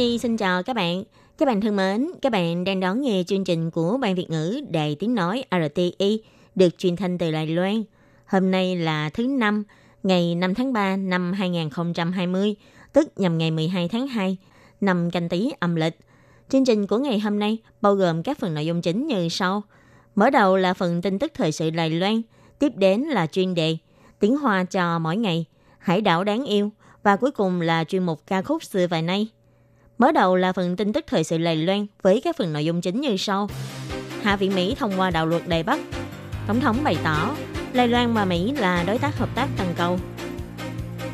Nhi xin chào các bạn. Các bạn thân mến, các bạn đang đón nghe chương trình của Ban Việt ngữ Đài Tiếng Nói RTI được truyền thanh từ Đài Loan. Hôm nay là thứ năm, ngày 5 tháng 3 năm 2020, tức nhằm ngày 12 tháng 2, năm canh tí âm lịch. Chương trình của ngày hôm nay bao gồm các phần nội dung chính như sau. Mở đầu là phần tin tức thời sự Đài Loan, tiếp đến là chuyên đề Tiếng Hoa cho mỗi ngày, Hải đảo đáng yêu và cuối cùng là chuyên mục ca khúc xưa vài nay. Mở đầu là phần tin tức thời sự lầy Loan với các phần nội dung chính như sau. Hạ viện Mỹ thông qua đạo luật Đài Bắc. Tổng thống bày tỏ lầy Loan và Mỹ là đối tác hợp tác toàn cầu.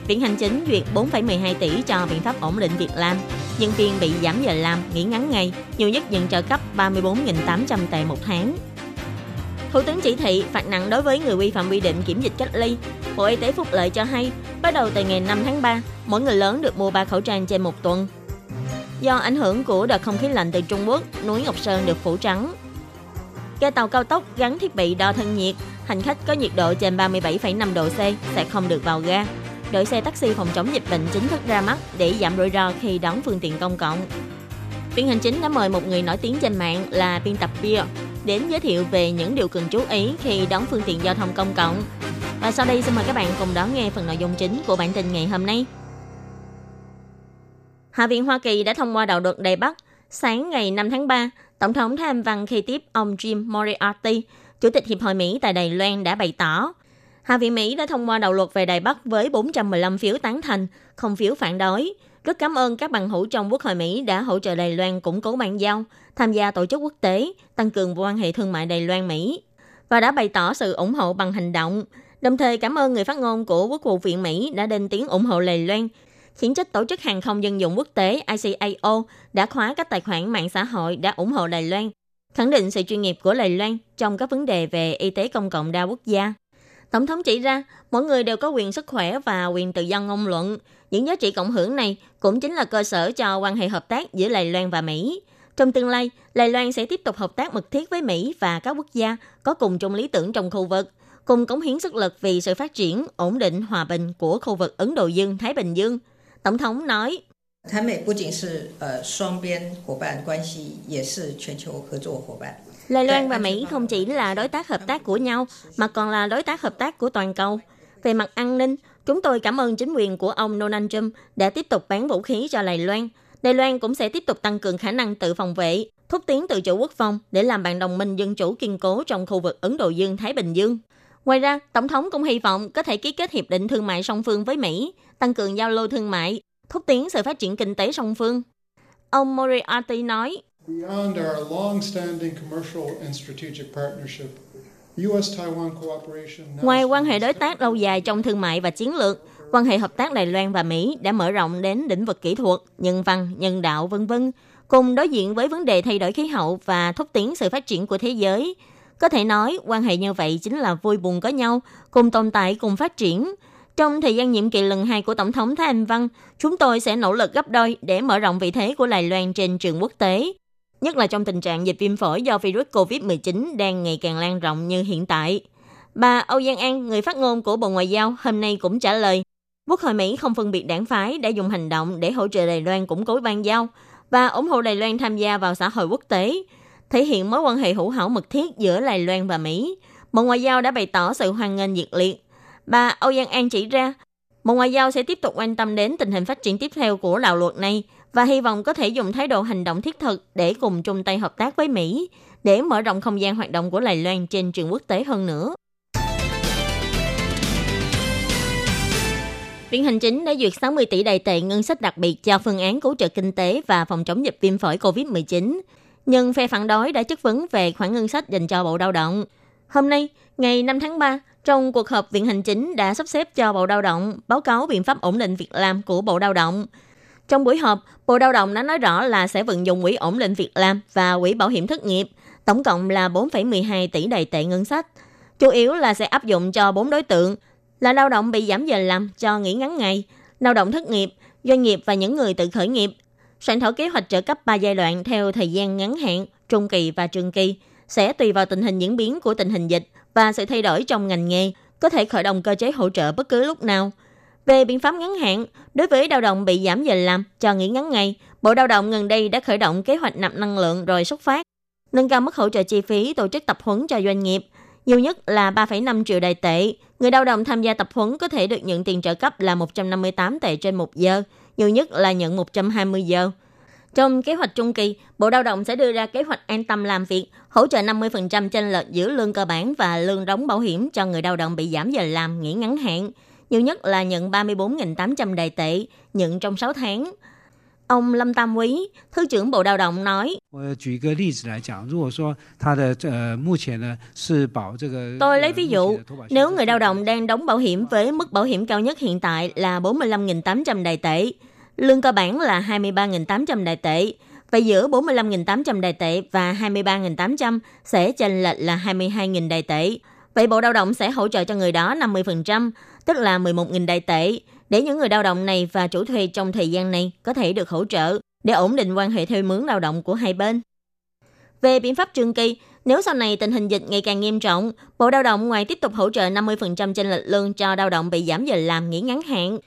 Viện Hành Chính duyệt 4,12 tỷ cho biện pháp ổn định việc làm. Nhân viên bị giảm giờ làm, nghỉ ngắn ngày, nhiều nhất nhận trợ cấp 34.800 tệ một tháng. Thủ tướng chỉ thị phạt nặng đối với người vi phạm quy định kiểm dịch cách ly. Bộ Y tế Phúc Lợi cho hay, bắt đầu từ ngày 5 tháng 3, mỗi người lớn được mua 3 khẩu trang trên một tuần. Do ảnh hưởng của đợt không khí lạnh từ Trung Quốc, núi Ngọc Sơn được phủ trắng. Ga tàu cao tốc gắn thiết bị đo thân nhiệt, hành khách có nhiệt độ trên 37,5 độ C sẽ không được vào ga. Đội xe taxi phòng chống dịch bệnh chính thức ra mắt để giảm rủi ro khi đón phương tiện công cộng. Viện Hành Chính đã mời một người nổi tiếng trên mạng là biên tập Bia đến giới thiệu về những điều cần chú ý khi đón phương tiện giao thông công cộng. Và sau đây xin mời các bạn cùng đón nghe phần nội dung chính của bản tin ngày hôm nay. Hạ viện Hoa Kỳ đã thông qua đạo luật Đài Bắc. Sáng ngày 5 tháng 3, Tổng thống Tham Văn khi tiếp ông Jim Moriarty, Chủ tịch Hiệp hội Mỹ tại Đài Loan đã bày tỏ Hạ viện Mỹ đã thông qua đạo luật về Đài Bắc với 415 phiếu tán thành, không phiếu phản đối. Rất cảm ơn các bằng hữu trong Quốc hội Mỹ đã hỗ trợ Đài Loan củng cố bàn giao, tham gia tổ chức quốc tế, tăng cường quan hệ thương mại Đài Loan-Mỹ và đã bày tỏ sự ủng hộ bằng hành động. Đồng thời cảm ơn người phát ngôn của Quốc vụ viện Mỹ đã lên tiếng ủng hộ Đài Loan, khiến trách Tổ chức Hàng không Dân dụng Quốc tế ICAO đã khóa các tài khoản mạng xã hội đã ủng hộ Đài Loan, khẳng định sự chuyên nghiệp của Đài Loan trong các vấn đề về y tế công cộng đa quốc gia. Tổng thống chỉ ra, mỗi người đều có quyền sức khỏe và quyền tự do ngôn luận. Những giá trị cộng hưởng này cũng chính là cơ sở cho quan hệ hợp tác giữa Đài Loan và Mỹ. Trong tương lai, Đài Loan sẽ tiếp tục hợp tác mật thiết với Mỹ và các quốc gia có cùng chung lý tưởng trong khu vực, cùng cống hiến sức lực vì sự phát triển, ổn định, hòa bình của khu vực Ấn Độ Dương-Thái Bình Dương. Tổng thống nói, Lai Loan và Mỹ không chỉ là đối tác hợp tác của nhau, mà còn là đối tác hợp tác của toàn cầu. Về mặt an ninh, chúng tôi cảm ơn chính quyền của ông Donald Trump đã tiếp tục bán vũ khí cho Đài Loan. Đài Loan cũng sẽ tiếp tục tăng cường khả năng tự phòng vệ, thúc tiến tự chủ quốc phòng để làm bạn đồng minh dân chủ kiên cố trong khu vực Ấn Độ Dương-Thái Bình Dương. Ngoài ra, Tổng thống cũng hy vọng có thể ký kết hiệp định thương mại song phương với Mỹ, tăng cường giao lưu thương mại, thúc tiến sự phát triển kinh tế song phương. Ông Moriarty nói, Beyond our long-standing commercial and strategic partnership, U.S.-Taiwan cooperation now Ngoài quan hệ đối tác lâu dài trong thương mại và chiến lược, quan hệ hợp tác Đài Loan và Mỹ đã mở rộng đến lĩnh vực kỹ thuật, nhân văn, nhân đạo, vân vân, cùng đối diện với vấn đề thay đổi khí hậu và thúc tiến sự phát triển của thế giới. Có thể nói, quan hệ như vậy chính là vui buồn có nhau, cùng tồn tại, cùng phát triển. Trong thời gian nhiệm kỳ lần hai của Tổng thống Thái Anh Văn, chúng tôi sẽ nỗ lực gấp đôi để mở rộng vị thế của Đài Loan trên trường quốc tế, nhất là trong tình trạng dịch viêm phổi do virus COVID-19 đang ngày càng lan rộng như hiện tại. Bà Âu Giang An, người phát ngôn của Bộ Ngoại giao, hôm nay cũng trả lời, Quốc hội Mỹ không phân biệt đảng phái đã dùng hành động để hỗ trợ Đài Loan củng cố ban giao và ủng hộ Đài Loan tham gia vào xã hội quốc tế, thể hiện mối quan hệ hữu hảo mật thiết giữa Đài Loan và Mỹ. Bộ Ngoại giao đã bày tỏ sự hoan nghênh nhiệt liệt. Bà Âu Giang An chỉ ra, Bộ Ngoại giao sẽ tiếp tục quan tâm đến tình hình phát triển tiếp theo của đạo luật này và hy vọng có thể dùng thái độ hành động thiết thực để cùng chung tay hợp tác với Mỹ để mở rộng không gian hoạt động của Đài Loan trên trường quốc tế hơn nữa. Viện Hành Chính đã duyệt 60 tỷ đài tệ ngân sách đặc biệt cho phương án cứu trợ kinh tế và phòng chống dịch viêm phổi COVID-19. Nhưng phe phản đối đã chất vấn về khoản ngân sách dành cho Bộ Lao động. Hôm nay, ngày 5 tháng 3, trong cuộc họp Viện Hành Chính đã sắp xếp cho Bộ Lao động báo cáo biện pháp ổn định việc làm của Bộ Lao động. Trong buổi họp, Bộ Lao động đã nói rõ là sẽ vận dụng quỹ ổn định việc làm và quỹ bảo hiểm thất nghiệp, tổng cộng là 4,12 tỷ đầy tệ ngân sách. Chủ yếu là sẽ áp dụng cho bốn đối tượng là lao động bị giảm giờ làm cho nghỉ ngắn ngày, lao động thất nghiệp, doanh nghiệp và những người tự khởi nghiệp. Soạn thảo kế hoạch trợ cấp 3 giai đoạn theo thời gian ngắn hạn, trung kỳ và trường kỳ sẽ tùy vào tình hình diễn biến của tình hình dịch và sự thay đổi trong ngành nghề, có thể khởi động cơ chế hỗ trợ bất cứ lúc nào. Về biện pháp ngắn hạn, đối với lao động bị giảm giờ làm cho nghỉ ngắn ngày, Bộ Lao động gần đây đã khởi động kế hoạch nạp năng lượng rồi xuất phát, nâng cao mức hỗ trợ chi phí tổ chức tập huấn cho doanh nghiệp, nhiều nhất là 3,5 triệu đài tệ. Người lao động tham gia tập huấn có thể được nhận tiền trợ cấp là 158 tệ trên một giờ, nhiều nhất là nhận 120 giờ. Trong kế hoạch trung kỳ, Bộ Lao động sẽ đưa ra kế hoạch an tâm làm việc, hỗ trợ 50% chênh lệch giữa lương cơ bản và lương đóng bảo hiểm cho người lao động bị giảm giờ làm nghỉ ngắn hạn. Nhiều nhất là nhận 34.800 đài tệ, nhận trong 6 tháng. Ông Lâm Tam Quý, Thứ trưởng Bộ Lao động nói, Tôi lấy ví dụ, nếu người lao động đang đóng bảo hiểm với mức bảo hiểm cao nhất hiện tại là 45.800 đài tệ, lương cơ bản là 23.800 đài tệ, Vậy giữa 45.800 đài tệ và 23.800 sẽ chênh lệch là 22.000 đài tệ. Vậy Bộ Lao động sẽ hỗ trợ cho người đó 50%, tức là 11.000 đài tệ, để những người lao động này và chủ thuê trong thời gian này có thể được hỗ trợ để ổn định quan hệ thuê mướn lao động của hai bên. Về biện pháp trường kỳ, nếu sau này tình hình dịch ngày càng nghiêm trọng, Bộ Lao động ngoài tiếp tục hỗ trợ 50% trên lệch lương cho lao động bị giảm giờ làm nghỉ ngắn hạn,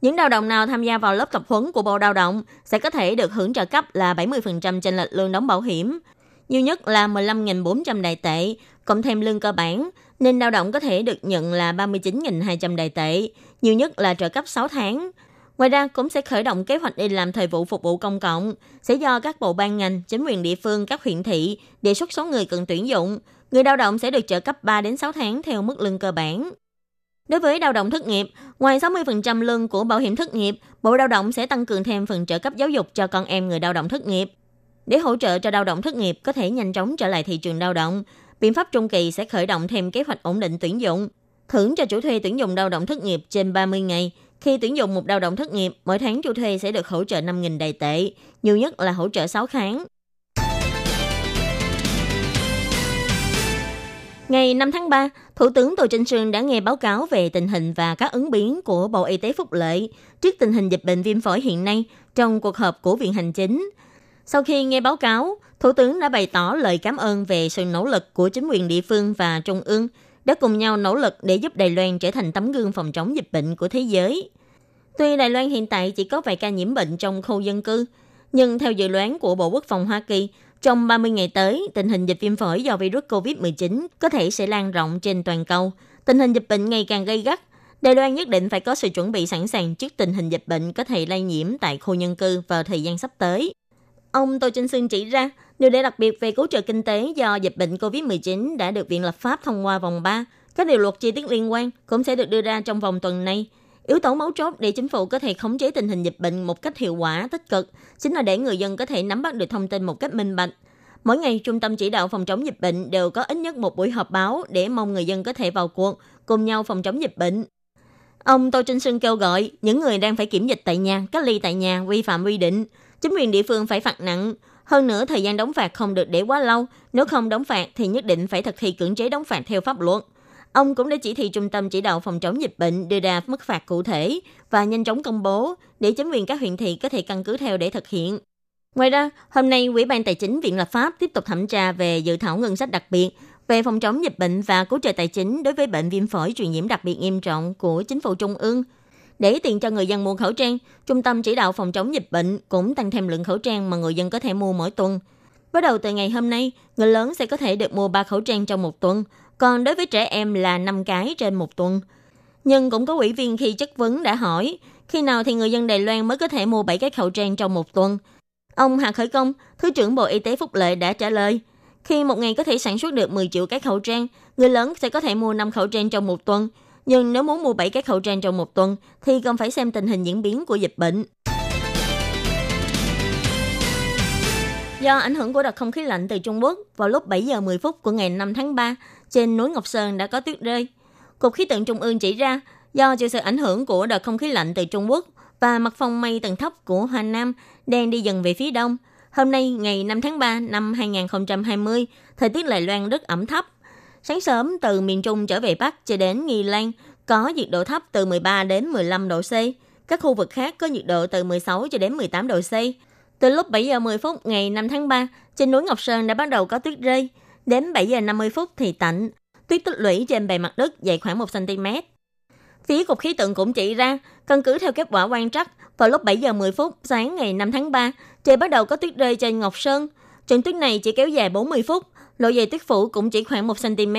những lao động nào tham gia vào lớp tập huấn của Bộ Lao động sẽ có thể được hưởng trợ cấp là 70% trên lệch lương đóng bảo hiểm, nhiều nhất là 15.400 đại tệ, cộng thêm lương cơ bản, nên lao động có thể được nhận là 39.200 đại tệ, nhiều nhất là trợ cấp 6 tháng. Ngoài ra, cũng sẽ khởi động kế hoạch đi làm thời vụ phục vụ công cộng, sẽ do các bộ ban ngành, chính quyền địa phương, các huyện thị đề xuất số người cần tuyển dụng. Người lao động sẽ được trợ cấp 3 đến 6 tháng theo mức lương cơ bản. Đối với lao động thất nghiệp, ngoài 60% lương của bảo hiểm thất nghiệp, Bộ Lao động sẽ tăng cường thêm phần trợ cấp giáo dục cho con em người lao động thất nghiệp. Để hỗ trợ cho lao động thất nghiệp có thể nhanh chóng trở lại thị trường lao động, biện pháp trung kỳ sẽ khởi động thêm kế hoạch ổn định tuyển dụng, thưởng cho chủ thuê tuyển dụng lao động thất nghiệp trên 30 ngày. Khi tuyển dụng một lao động thất nghiệp, mỗi tháng chủ thuê sẽ được hỗ trợ 5.000 đài tệ, nhiều nhất là hỗ trợ 6 tháng. Ngày 5 tháng 3, Thủ tướng Tô Trinh Sương đã nghe báo cáo về tình hình và các ứng biến của Bộ Y tế Phúc Lợi trước tình hình dịch bệnh viêm phổi hiện nay trong cuộc họp của Viện Hành Chính. Sau khi nghe báo cáo, Thủ tướng đã bày tỏ lời cảm ơn về sự nỗ lực của chính quyền địa phương và trung ương đã cùng nhau nỗ lực để giúp Đài Loan trở thành tấm gương phòng chống dịch bệnh của thế giới. Tuy Đài Loan hiện tại chỉ có vài ca nhiễm bệnh trong khu dân cư, nhưng theo dự đoán của Bộ Quốc phòng Hoa Kỳ, trong 30 ngày tới, tình hình dịch viêm phổi do virus COVID-19 có thể sẽ lan rộng trên toàn cầu. Tình hình dịch bệnh ngày càng gây gắt. Đài Loan nhất định phải có sự chuẩn bị sẵn sàng trước tình hình dịch bệnh có thể lây nhiễm tại khu nhân cư vào thời gian sắp tới. Ông Tô Trinh Sương chỉ ra, điều đề đặc biệt về cứu trợ kinh tế do dịch bệnh COVID-19 đã được Viện Lập pháp thông qua vòng 3. Các điều luật chi tiết liên quan cũng sẽ được đưa ra trong vòng tuần này. Yếu tố mấu chốt để chính phủ có thể khống chế tình hình dịch bệnh một cách hiệu quả, tích cực, chính là để người dân có thể nắm bắt được thông tin một cách minh bạch. Mỗi ngày, Trung tâm Chỉ đạo Phòng chống dịch bệnh đều có ít nhất một buổi họp báo để mong người dân có thể vào cuộc, cùng nhau phòng chống dịch bệnh. Ông Tô Trinh Sương kêu gọi những người đang phải kiểm dịch tại nhà, cách ly tại nhà, vi phạm quy định. Chính quyền địa phương phải phạt nặng. Hơn nữa, thời gian đóng phạt không được để quá lâu. Nếu không đóng phạt thì nhất định phải thực thi cưỡng chế đóng phạt theo pháp luật. Ông cũng đã chỉ thị Trung tâm Chỉ đạo Phòng chống dịch bệnh đưa ra mức phạt cụ thể và nhanh chóng công bố để chính quyền các huyện thị có thể căn cứ theo để thực hiện. Ngoài ra, hôm nay Ủy ban Tài chính Viện Lập pháp tiếp tục thẩm tra về dự thảo ngân sách đặc biệt về phòng chống dịch bệnh và cứu trợ tài chính đối với bệnh viêm phổi truyền nhiễm đặc biệt nghiêm trọng của chính phủ trung ương. Để tiện cho người dân mua khẩu trang, Trung tâm Chỉ đạo Phòng chống dịch bệnh cũng tăng thêm lượng khẩu trang mà người dân có thể mua mỗi tuần. Bắt đầu từ ngày hôm nay, người lớn sẽ có thể được mua 3 khẩu trang trong một tuần, còn đối với trẻ em là 5 cái trên một tuần. Nhưng cũng có ủy viên khi chất vấn đã hỏi, khi nào thì người dân Đài Loan mới có thể mua 7 cái khẩu trang trong một tuần? Ông Hà Khởi Công, Thứ trưởng Bộ Y tế Phúc Lợi đã trả lời, khi một ngày có thể sản xuất được 10 triệu cái khẩu trang, người lớn sẽ có thể mua 5 khẩu trang trong một tuần. Nhưng nếu muốn mua 7 cái khẩu trang trong một tuần, thì cần phải xem tình hình diễn biến của dịch bệnh. Do ảnh hưởng của đợt không khí lạnh từ Trung Quốc, vào lúc 7 giờ 10 phút của ngày 5 tháng 3, trên núi Ngọc Sơn đã có tuyết rơi. Cục khí tượng Trung ương chỉ ra, do chịu sự ảnh hưởng của đợt không khí lạnh từ Trung Quốc, và mặt phong mây tầng thấp của Hà Nam đang đi dần về phía đông. Hôm nay, ngày 5 tháng 3 năm 2020, thời tiết Lài Loan rất ẩm thấp. Sáng sớm từ miền Trung trở về Bắc cho đến Nghi Lan có nhiệt độ thấp từ 13 đến 15 độ C. Các khu vực khác có nhiệt độ từ 16 cho đến 18 độ C. Từ lúc 7 giờ 10 phút ngày 5 tháng 3, trên núi Ngọc Sơn đã bắt đầu có tuyết rơi. Đến 7 giờ 50 phút thì tạnh. Tuyết tích lũy trên bề mặt đất dày khoảng 1 cm. Phía Cục Khí tượng cũng chỉ ra, căn cứ theo kết quả quan trắc, vào lúc 7 giờ 10 phút sáng ngày 5 tháng 3, trời bắt đầu có tuyết rơi trên Ngọc Sơn. Trận tuyết này chỉ kéo dài 40 phút, độ dày tuyết phủ cũng chỉ khoảng 1 cm.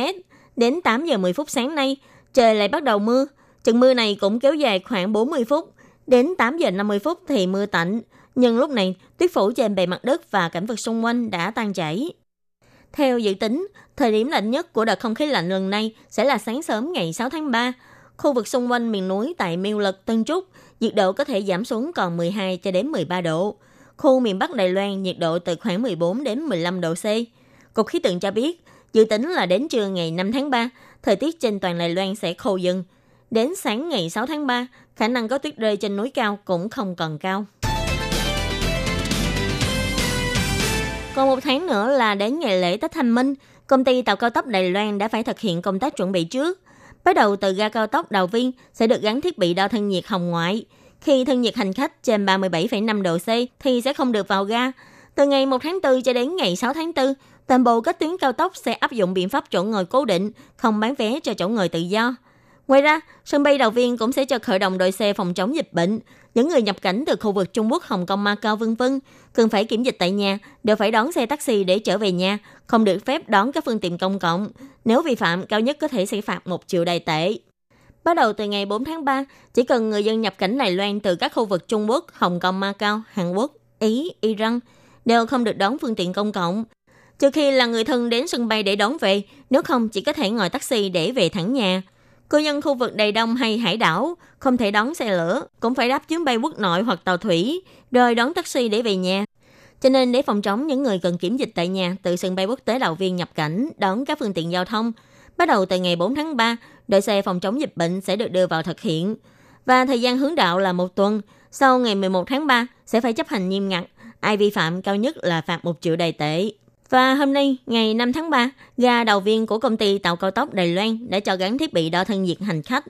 Đến 8 giờ 10 phút sáng nay, trời lại bắt đầu mưa. Trận mưa này cũng kéo dài khoảng 40 phút. Đến 8 giờ 50 phút thì mưa tạnh, nhưng lúc này tuyết phủ trên bề mặt đất và cảnh vật xung quanh đã tan chảy. Theo dự tính, thời điểm lạnh nhất của đợt không khí lạnh lần này sẽ là sáng sớm ngày 6 tháng 3. Khu vực xung quanh miền núi tại Miêu Lực, Tân Trúc, nhiệt độ có thể giảm xuống còn 12 cho đến 13 độ. Khu miền Bắc Đài Loan nhiệt độ từ khoảng 14 đến 15 độ C. Cục khí tượng cho biết, dự tính là đến trưa ngày 5 tháng 3, thời tiết trên toàn Đài Loan sẽ khô dần. Đến sáng ngày 6 tháng 3, khả năng có tuyết rơi trên núi cao cũng không còn cao. Còn một tháng nữa là đến ngày lễ Tết Thanh Minh, công ty tàu cao tốc Đài Loan đã phải thực hiện công tác chuẩn bị trước. Bắt đầu từ ga cao tốc Đào Viên sẽ được gắn thiết bị đo thân nhiệt hồng ngoại. Khi thân nhiệt hành khách trên 37,5 độ C thì sẽ không được vào ga. Từ ngày 1 tháng 4 cho đến ngày 6 tháng 4, toàn bộ các tuyến cao tốc sẽ áp dụng biện pháp chỗ ngồi cố định, không bán vé cho chỗ ngồi tự do. Ngoài ra, sân bay đầu Viên cũng sẽ cho khởi động đội xe phòng chống dịch bệnh. Những người nhập cảnh từ khu vực Trung Quốc, Hồng Kông, Macau vân vân cần phải kiểm dịch tại nhà đều phải đón xe taxi để trở về nhà, không được phép đón các phương tiện công cộng. Nếu vi phạm, cao nhất có thể sẽ phạt 1 triệu đài tệ. Bắt đầu từ ngày 4 tháng 3, chỉ cần người dân nhập cảnh Đài Loan từ các khu vực Trung Quốc, Hồng Kông, Macau, Hàn Quốc, Ý, Iran đều không được đón phương tiện công cộng. Trừ khi là người thân đến sân bay để đón về, nếu không chỉ có thể ngồi taxi để về thẳng nhà. Cư dân khu vực đầy đông hay hải đảo không thể đón xe lửa, cũng phải đáp chuyến bay quốc nội hoặc tàu thủy, rồi đón taxi để về nhà. Cho nên để phòng chống những người cần kiểm dịch tại nhà từ sân bay quốc tế đầu viên nhập cảnh đón các phương tiện giao thông, bắt đầu từ ngày 4 tháng 3, đội xe phòng chống dịch bệnh sẽ được đưa vào thực hiện. Và thời gian hướng đạo là một tuần, sau ngày 11 tháng 3 sẽ phải chấp hành nghiêm ngặt, ai vi phạm cao nhất là phạt 1 triệu đài tệ. Và hôm nay, ngày 5 tháng 3, ga đầu viên của công ty tàu cao tốc Đài Loan đã cho gắn thiết bị đo thân nhiệt hành khách.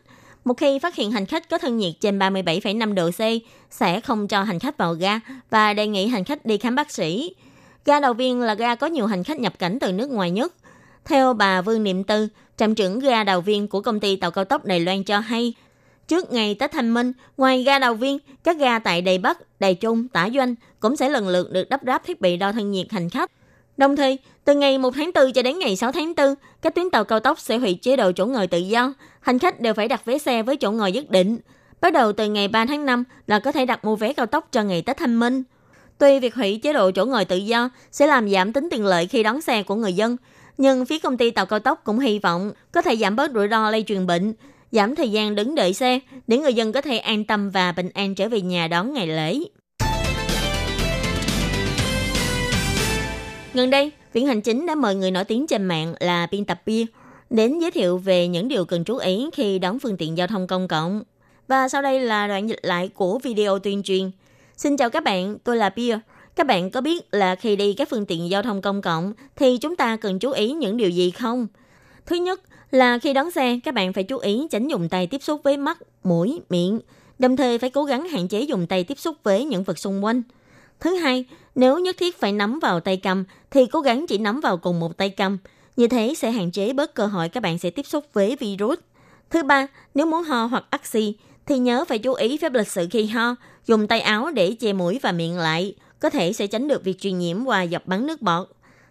Một khi phát hiện hành khách có thân nhiệt trên 37,5 độ C, sẽ không cho hành khách vào ga và đề nghị hành khách đi khám bác sĩ. Ga đầu viên là ga có nhiều hành khách nhập cảnh từ nước ngoài nhất. Theo bà Vương Niệm Tư, trạm trưởng ga đầu viên của công ty tàu cao tốc Đài Loan cho hay, trước ngày Tết Thanh Minh, ngoài ga đầu viên, các ga tại Đài Bắc, Đài Trung, Tả Doanh cũng sẽ lần lượt được đắp ráp thiết bị đo thân nhiệt hành khách. Đồng thời, từ ngày 1 tháng 4 cho đến ngày 6 tháng 4, các tuyến tàu cao tốc sẽ hủy chế độ chỗ ngồi tự do. Hành khách đều phải đặt vé xe với chỗ ngồi nhất định. Bắt đầu từ ngày 3 tháng 5 là có thể đặt mua vé cao tốc cho ngày Tết Thanh Minh. Tuy việc hủy chế độ chỗ ngồi tự do sẽ làm giảm tính tiện lợi khi đón xe của người dân, nhưng phía công ty tàu cao tốc cũng hy vọng có thể giảm bớt rủi ro lây truyền bệnh, giảm thời gian đứng đợi xe để người dân có thể an tâm và bình an trở về nhà đón ngày lễ. Gần đây, Viện Hành Chính đã mời người nổi tiếng trên mạng là biên tập bia đến giới thiệu về những điều cần chú ý khi đón phương tiện giao thông công cộng. Và sau đây là đoạn dịch lại của video tuyên truyền. Xin chào các bạn, tôi là Bia. Các bạn có biết là khi đi các phương tiện giao thông công cộng thì chúng ta cần chú ý những điều gì không? Thứ nhất là khi đón xe, các bạn phải chú ý tránh dùng tay tiếp xúc với mắt, mũi, miệng. Đồng thời phải cố gắng hạn chế dùng tay tiếp xúc với những vật xung quanh. Thứ hai, nếu nhất thiết phải nắm vào tay cầm thì cố gắng chỉ nắm vào cùng một tay cầm. Như thế sẽ hạn chế bớt cơ hội các bạn sẽ tiếp xúc với virus. Thứ ba, nếu muốn ho hoặc ắc xì thì nhớ phải chú ý phép lịch sự khi ho, dùng tay áo để che mũi và miệng lại, có thể sẽ tránh được việc truyền nhiễm qua dập bắn nước bọt.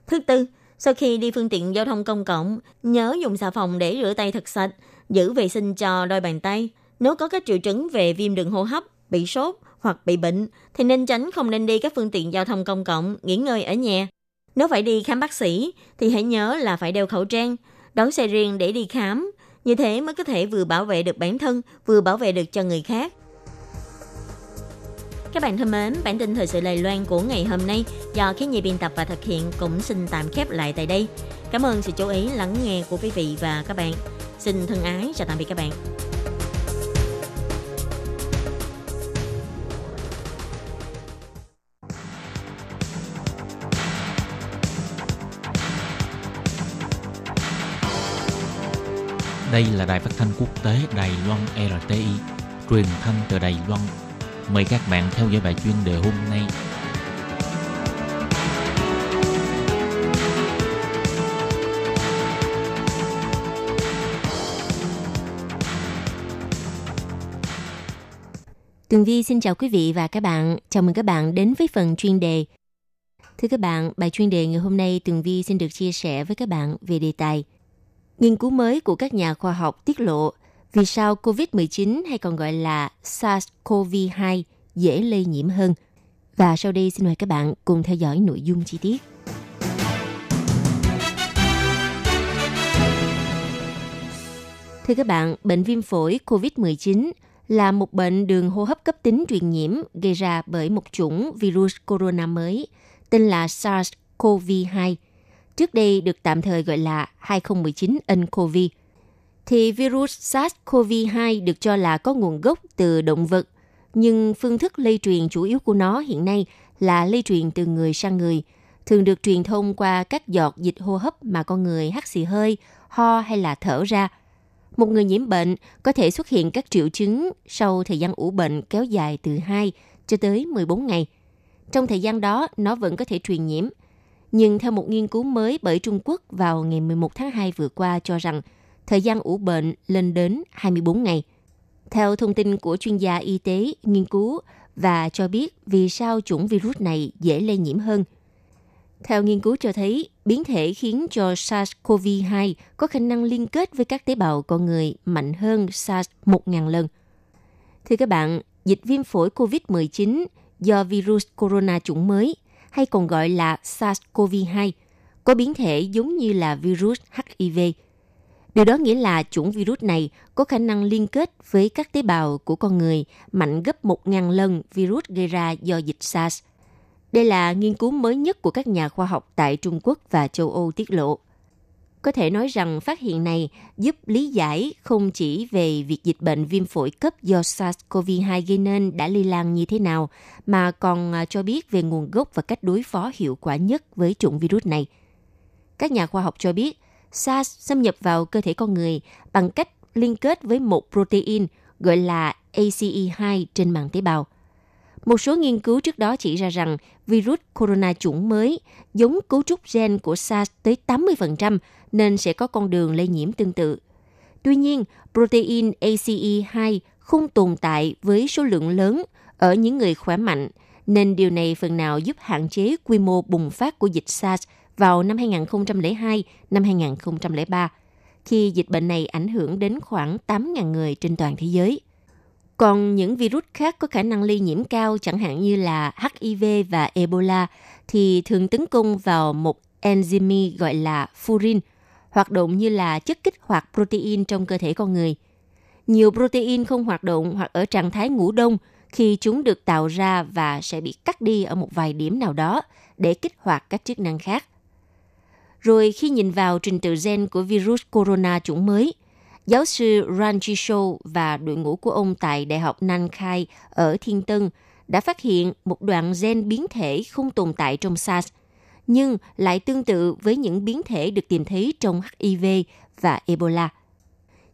Thứ tư, sau khi đi phương tiện giao thông công cộng, nhớ dùng xà phòng để rửa tay thật sạch, giữ vệ sinh cho đôi bàn tay. Nếu có các triệu chứng về viêm đường hô hấp, bị sốt hoặc bị bệnh thì nên tránh không nên đi các phương tiện giao thông công cộng, nghỉ ngơi ở nhà. Nếu phải đi khám bác sĩ thì hãy nhớ là phải đeo khẩu trang, đón xe riêng để đi khám. Như thế mới có thể vừa bảo vệ được bản thân, vừa bảo vệ được cho người khác. Các bạn thân mến, bản tin thời sự Lài Loan của ngày hôm nay do khí nhi biên tập và thực hiện cũng xin tạm khép lại tại đây. Cảm ơn sự chú ý lắng nghe của quý vị và các bạn. Xin thân ái chào tạm biệt các bạn. Đây là đài phát thanh quốc tế Đài Loan RTI, truyền thanh từ Đài Loan. Mời các bạn theo dõi bài chuyên đề hôm nay. Tường Vi xin chào quý vị và các bạn. Chào mừng các bạn đến với phần chuyên đề. Thưa các bạn, bài chuyên đề ngày hôm nay Tường Vi xin được chia sẻ với các bạn về đề tài Nghiên cứu mới của các nhà khoa học tiết lộ vì sao COVID-19 hay còn gọi là SARS-CoV-2 dễ lây nhiễm hơn. Và sau đây xin mời các bạn cùng theo dõi nội dung chi tiết. Thưa các bạn, bệnh viêm phổi COVID-19 là một bệnh đường hô hấp cấp tính truyền nhiễm gây ra bởi một chủng virus corona mới tên là SARS-CoV-2. Trước đây được tạm thời gọi là 2019 nCoV. Thì virus SARS-CoV-2 được cho là có nguồn gốc từ động vật, nhưng phương thức lây truyền chủ yếu của nó hiện nay là lây truyền từ người sang người, thường được truyền thông qua các giọt dịch hô hấp mà con người hắt xì hơi, ho hay là thở ra – một người nhiễm bệnh có thể xuất hiện các triệu chứng sau thời gian ủ bệnh kéo dài từ 2 cho tới 14 ngày. Trong thời gian đó, nó vẫn có thể truyền nhiễm. Nhưng theo một nghiên cứu mới bởi Trung Quốc vào ngày 11 tháng 2 vừa qua cho rằng thời gian ủ bệnh lên đến 24 ngày. Theo thông tin của chuyên gia y tế nghiên cứu và cho biết vì sao chủng virus này dễ lây nhiễm hơn – theo nghiên cứu cho thấy, biến thể khiến cho SARS-CoV-2 có khả năng liên kết với các tế bào con người mạnh hơn SARS 1.000 lần. Thưa các bạn, dịch viêm phổi COVID-19 do virus corona chủng mới, hay còn gọi là SARS-CoV-2, có biến thể giống như là virus HIV. Điều đó nghĩa là chủng virus này có khả năng liên kết với các tế bào của con người mạnh gấp 1.000 lần virus gây ra do dịch SARS. Đây là nghiên cứu mới nhất của các nhà khoa học tại Trung Quốc và châu Âu tiết lộ. Có thể nói rằng phát hiện này giúp lý giải không chỉ về việc dịch bệnh viêm phổi cấp do SARS-CoV-2 gây nên đã lây lan như thế nào, mà còn à, cho biết về nguồn gốc và cách đối phó hiệu quả nhất với chủng virus này. Các nhà khoa học cho biết, SARS xâm nhập vào cơ thể con người bằng cách liên kết với một protein gọi là ACE2 trên màng tế bào – một số nghiên cứu trước đó chỉ ra rằng virus corona chủng mới giống cấu trúc gen của SARS tới 80% nên sẽ có con đường lây nhiễm tương tự. Tuy nhiên, protein ACE2 không tồn tại với số lượng lớn ở những người khỏe mạnh, nên điều này phần nào giúp hạn chế quy mô bùng phát của dịch SARS vào năm 2002, năm 2003, khi dịch bệnh này ảnh hưởng đến khoảng 8.000 người trên toàn thế giới. Còn những virus khác có khả năng lây nhiễm cao chẳng hạn như là HIV và Ebola thì thường tấn công vào một enzyme gọi là furin, hoạt động như là chất kích hoạt protein trong cơ thể con người. Nhiều protein không hoạt động hoặc ở trạng thái ngủ đông khi chúng được tạo ra và sẽ bị cắt đi ở một vài điểm nào đó để kích hoạt các chức năng khác. Rồi khi nhìn vào trình tự gen của virus corona chủng mới – Giáo sư Ranji Shou và đội ngũ của ông tại Đại học Nankai ở Thiên Tân đã phát hiện một đoạn gen biến thể không tồn tại trong SARS, nhưng lại tương tự với những biến thể được tìm thấy trong HIV và Ebola.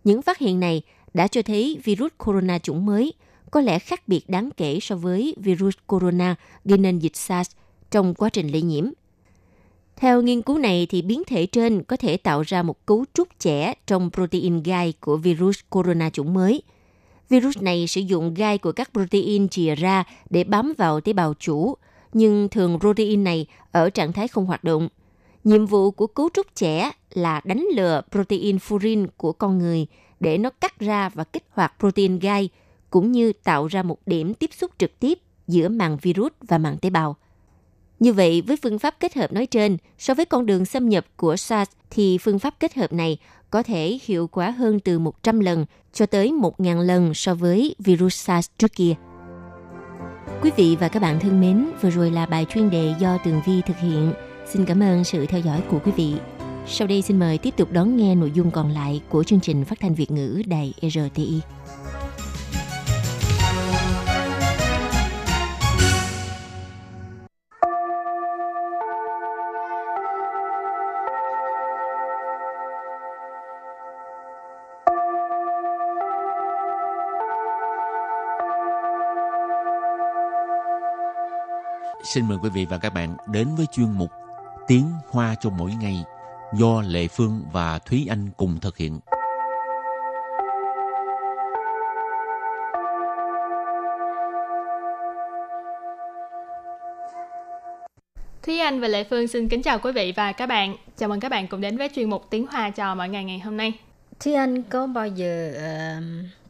Những phát hiện này đã cho thấy virus corona chủng mới có lẽ khác biệt đáng kể so với virus corona gây nên dịch SARS trong quá trình lây nhiễm – theo nghiên cứu này, thì biến thể trên có thể tạo ra một cấu trúc trẻ trong protein gai của virus corona chủng mới. Virus này sử dụng gai của các protein chìa ra để bám vào tế bào chủ, nhưng thường protein này ở trạng thái không hoạt động. Nhiệm vụ của cấu trúc trẻ là đánh lừa protein furin của con người để nó cắt ra và kích hoạt protein gai, cũng như tạo ra một điểm tiếp xúc trực tiếp giữa màng virus và màng tế bào. Như vậy, với phương pháp kết hợp nói trên, so với con đường xâm nhập của SARS thì phương pháp kết hợp này có thể hiệu quả hơn từ 100 lần cho tới 1.000 lần so với virus SARS trước kia. Quý vị và các bạn thân mến, vừa rồi là bài chuyên đề do Tường Vi thực hiện. Xin cảm ơn sự theo dõi của quý vị. Sau đây xin mời tiếp tục đón nghe nội dung còn lại của chương trình phát thanh Việt ngữ Đài RTI. Xin mời quý vị và các bạn đến với chuyên mục Tiếng Hoa cho mỗi ngày do Lệ Phương và Thúy Anh cùng thực hiện. Thúy Anh và Lệ Phương xin kính chào quý vị và các bạn. Chào mừng các bạn cùng đến với chuyên mục Tiếng Hoa cho mọi ngày ngày hôm nay. Thúy Anh có bao giờ uh,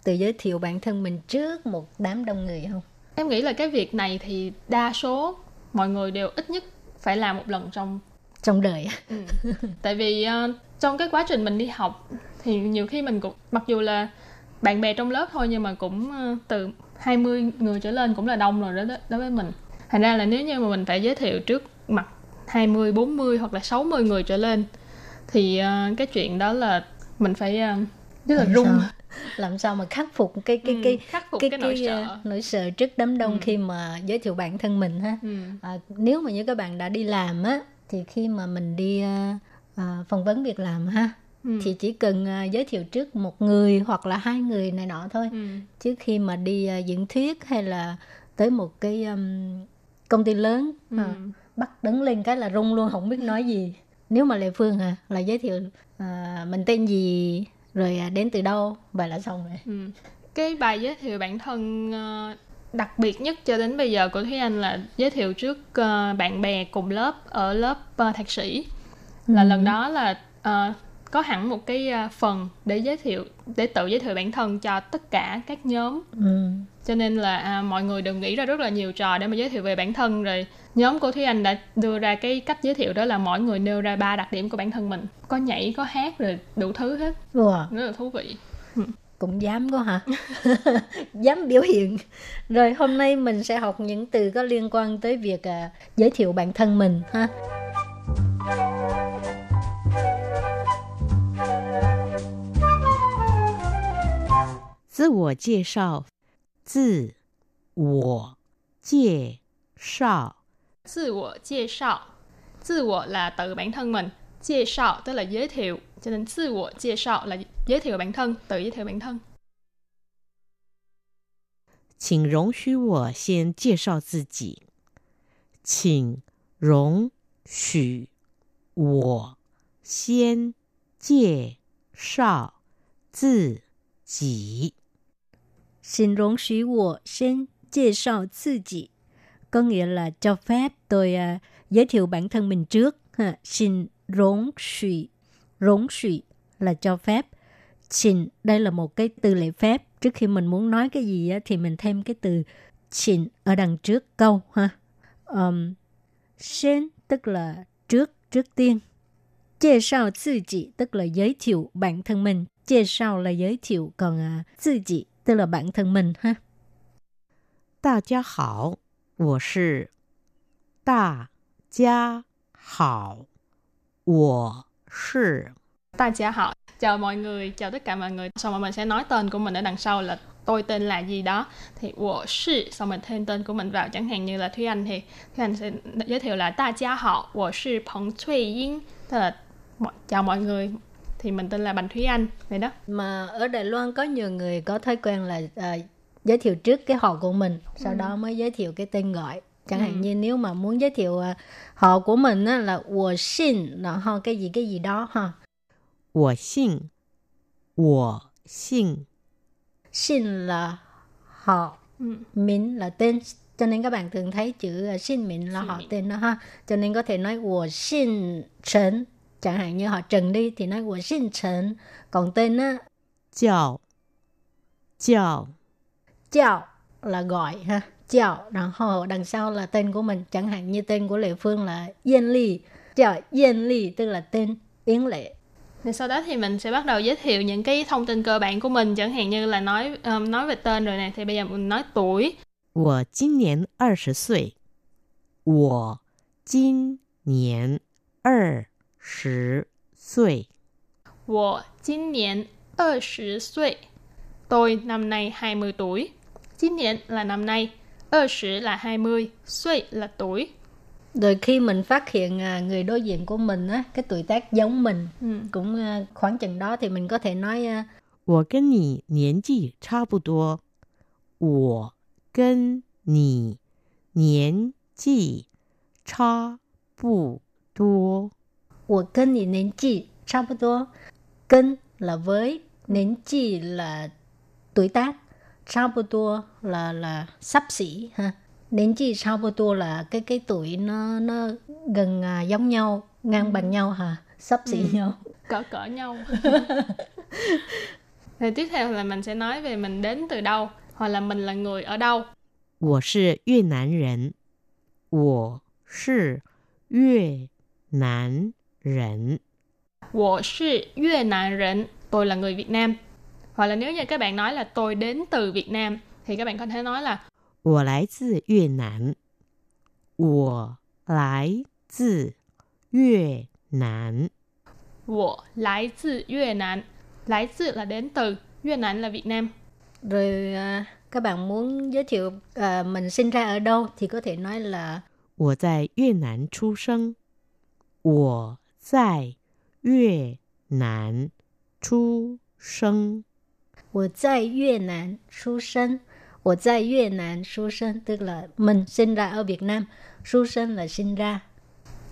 tự giới thiệu bản thân mình trước một đám đông người không? Em nghĩ là cái việc này thì đa số mọi người đều ít nhất phải làm một lần trong trong đời. Ừ. Tại vì uh, trong cái quá trình mình đi học thì nhiều khi mình cũng mặc dù là bạn bè trong lớp thôi nhưng mà cũng uh, từ 20 người trở lên cũng là đông rồi đó đối với mình. Thành ra là nếu như mà mình phải giới thiệu trước mặt 20, 40 hoặc là 60 người trở lên thì uh, cái chuyện đó là mình phải uh, rất là rung làm sao mà khắc phục cái cái ừ, cái khắc phục cái, cái, cái nỗi sợ nỗi sợ trước đám đông ừ. khi mà giới thiệu bản thân mình ha ừ. à, nếu mà như các bạn đã đi làm á thì khi mà mình đi uh, uh, phỏng vấn việc làm ha ừ. thì chỉ cần uh, giới thiệu trước một người hoặc là hai người này nọ thôi ừ. trước khi mà đi uh, diễn thuyết hay là tới một cái um, công ty lớn ừ. uh, bắt đứng lên cái là rung luôn không biết nói gì nếu mà lệ phương hả là giới thiệu uh, mình tên gì rồi à, đến từ đâu vậy là xong rồi ừ. cái bài giới thiệu bản thân uh, đặc biệt nhất cho đến bây giờ của Thúy Anh là giới thiệu trước uh, bạn bè cùng lớp ở lớp uh, thạc sĩ là ừ. lần đó là uh, có hẳn một cái phần để giới thiệu để tự giới thiệu bản thân cho tất cả các nhóm ừ cho nên là à, mọi người đừng nghĩ ra rất là nhiều trò để mà giới thiệu về bản thân. Rồi nhóm của thúy anh đã đưa ra cái cách giới thiệu đó là mỗi người nêu ra ba đặc điểm của bản thân mình. Có nhảy có hát rồi đủ thứ hết. Wow. rất là thú vị. Ừ. Cũng dám có hả? Dám biểu hiện. Rồi hôm nay mình sẽ học những từ có liên quan tới việc à, giới thiệu bản thân mình ha? Tự 自我介绍。自我介绍，自我 là tự bản thân mình, 介绍 tức là giới thiệu, cho nên 自我介绍 là giới thiệu bản thân, tự giới thiệu bản thân. 请容许我先介绍自己。请容许我先介绍自己。Xin 容许我先介绍自己 có nghĩa là cho phép tôi uh, giới thiệu bản thân mình trước. Ha. Xin 容许容许 là cho phép. Xin đây là một cái từ lễ phép. Trước khi mình muốn nói cái gì á, thì mình thêm cái từ xin ở đằng trước câu ha. Um, xin tức là trước trước tiên.介绍自己 tức là giới thiệu bản thân mình.介绍là giới thiệu, còn uh, 自己 tức là bản thân mình ha. 大家好，我是大家好，我是大家好 chào mọi người chào tất cả mọi người xong rồi mình sẽ nói tên của mình ở đằng sau là tôi tên là gì đó thì 我是 xong mình thêm tên của mình vào chẳng hạn như là Thúy Anh thì Thúy Anh sẽ giới thiệu là 大家好我是彭翠英 tức là chào mọi người thì mình tên là Bành Thúy Anh vậy đó. Mà ở Đài Loan có nhiều người có thói quen là à, giới thiệu trước cái họ của mình sau ừ. đó mới giới thiệu cái tên gọi. Chẳng ừ. hạn như nếu mà muốn giới thiệu uh, họ của mình á, là của xin là ho cái gì cái gì đó ha. Của xin. Của xin. Xin là họ ừ. mình là tên cho nên các bạn thường thấy chữ à, xin mình là họ tên đó ha. Cho nên có thể nói của xin trần chẳng hạn như họ Trần đi thì nói 我姓陈 còn tên á 叫叫 chào là gọi ha chào然后 đằng sau là tên của mình chẳng hạn như tên của Lệ Phương là Yên Ly chào Yên Ly tức là tên Yến Lệ thì sau đó thì mình sẽ bắt đầu giới thiệu những cái thông tin cơ bản của mình chẳng hạn như là nói um, nói về tên rồi này thì bây giờ mình nói tuổi 我今年二十岁。我今年二 十岁。我今年二十岁。Tôi năm nay 20 tuổi. 今年 là năm nay, 20 là 20, 岁 là tuổi. Rồi khi mình phát hiện à, người đối diện của mình á, cái tuổi tác giống mình, ừ. cũng à, khoảng chừng đó thì mình có thể nói 我跟你年纪差不多。我跟你年 纪差不多。我跟你年纪差不多， 跟 là với, 年纪 là tuổi tác, 差不多 là là sắp xỉ ha.年纪差不多 là cái cái tuổi nó nó gần à, giống nhau, ngang bằng nhau hả? Sắp xỉ nhau. cỡ cỡ nhau rồi tiếp theo là mình sẽ nói về mình đến từ đâu hoặc là mình là người ở đâu 我是越南人，我是越南人， 我是越南人 tôi là người Việt Nam hoặc là nếu như các bạn nói là tôi đến từ Việt Nam thì các bạn có thể nói là 我来自越南，我来自越南， 我来自越南 来自 là đến từ Việt Nam là Việt Nam Rồi à, các bạn muốn giới thiệu à, mình sinh ra ở đâu thì có thể nói là 我在越南出生，我 在越南出生，我在越南出生，我在越南出生 tức là mình sinh ra ở Việt Nam, xuất sinh là sinh ra.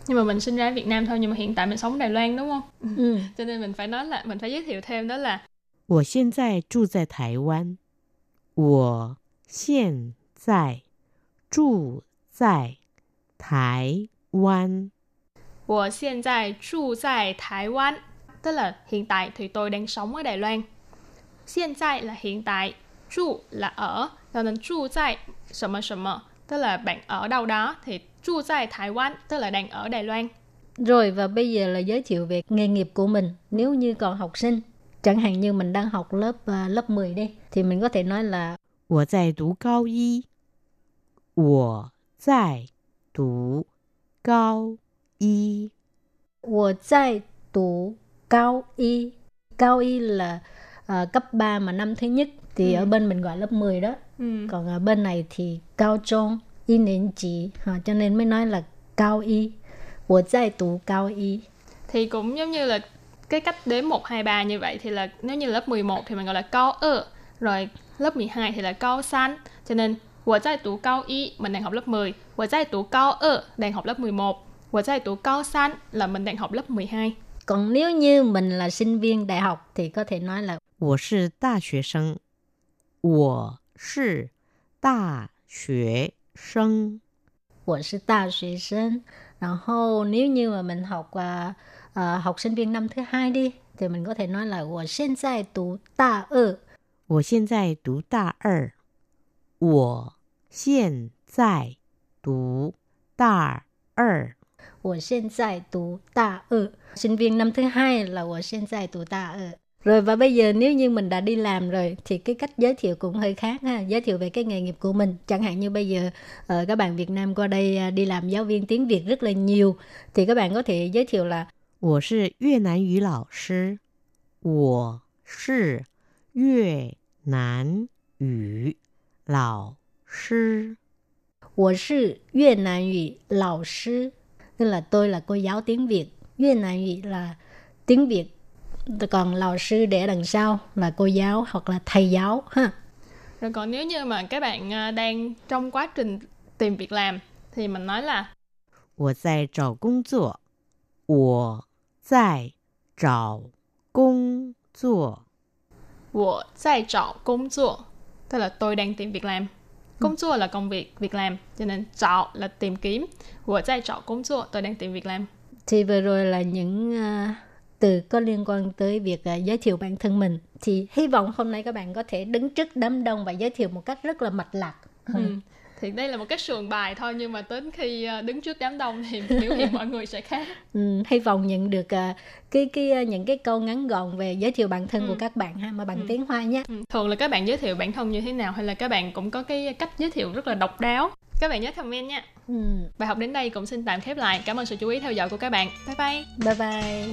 nhưng mà mình sinh ra ở Việt Nam thôi nhưng mà hiện tại mình sống ở Đài Loan đúng không Ừ. cho nên mình phải nói là mình phải giới thiệu thêm đó là 我现在住在台湾，我现在住在台湾。 我现在住在台湾 tức là hiện tại thì tôi đang sống ở Đài Loan hiện tại là hiện tại trụ là ở cho nên trụ tại 什么什么 tức là bạn ở đâu đó thì trụ tại Đài Loan tức là đang ở Đài Loan Rồi và bây giờ là giới thiệu về nghề nghiệp của mình. Nếu như còn học sinh, chẳng hạn như mình đang học lớp à, lớp 10 đi, thì mình có thể nói là 我在读高一，我在读高 一，我在读高一. Cao y là à, cấp 3 mà năm thứ nhất thì ở bên mình gọi lớp 10 đó. ừ. Còn ở bên này thì cao trung, y niên chỉ, ha, cho nên mới nói là cao y. 我在读高一. thì cũng giống như là cái cách đếm 1, 2, 3 như vậy thì là nếu như lớp 11 thì mình gọi là cao ơ rồi lớp 12 thì là cao san cho nên 我在读高一 mình đang học lớp 10 我在读高二 đang học lớp 11 我在读高三 là mình đang học lớp 12 Còn nếu như mình là sinh viên đại học thì có thể nói là 我是大学生，我是大学生，我是大学生.然后nếu như mà mình học à, à, học sinh viên năm thứ hai đi thì mình có thể nói là 我现在读大二.我现在读大二，我现在读大二。 我现在读大二. Sinh viên năm thứ hai là 我现在读大二. Rồi và bây giờ nếu như mình đã đi làm rồi thì cái cách giới thiệu cũng hơi khác ha, giới thiệu về cái nghề nghiệp của mình. Chẳng hạn như bây giờ ờ, các bạn Việt Nam qua đây à, đi làm giáo viên tiếng Việt rất là nhiều thì các bạn có thể giới thiệu là 我是越南语老师，我是越南语老师。我是越南语老师, tức là tôi là cô giáo tiếng Việt.越南语là tiếng Việt. Còn lão sư để đằng sau là cô giáo hoặc là thầy giáo ha. rồi còn nếu như mà các bạn à, đang trong quá trình tìm việc làm thì mình nói là 我在找工作，我在找工作。我在找工作 tức là tôi đang tìm việc làm Công chua là công việc, việc làm. Cho nên chọn là tìm kiếm. Của giai chọn công chua, tôi đang tìm việc làm. Thì vừa rồi là những à, từ có liên quan tới việc à, giới thiệu bản thân mình. Thì hy vọng hôm nay các bạn có thể đứng trước đám đông và giới thiệu một cách rất là mạch lạc. Ừ thì đây là một cái sườn bài thôi nhưng mà đến khi à, đứng trước đám đông thì biểu hiện mọi người sẽ khác Ừ, hy vọng nhận được à, cái cái à, những cái câu ngắn gọn về giới thiệu bản thân Ừ. của các bạn ha mà bằng Ừ. tiếng Hoa nhé. Ừ, thường là các bạn giới thiệu bản thân như thế nào hay là các bạn cũng có cái cách giới thiệu rất là độc đáo các bạn nhớ comment nha Ừ. bài học đến đây cũng xin tạm khép lại cảm ơn sự chú ý theo dõi của các bạn bye bye Bye bye.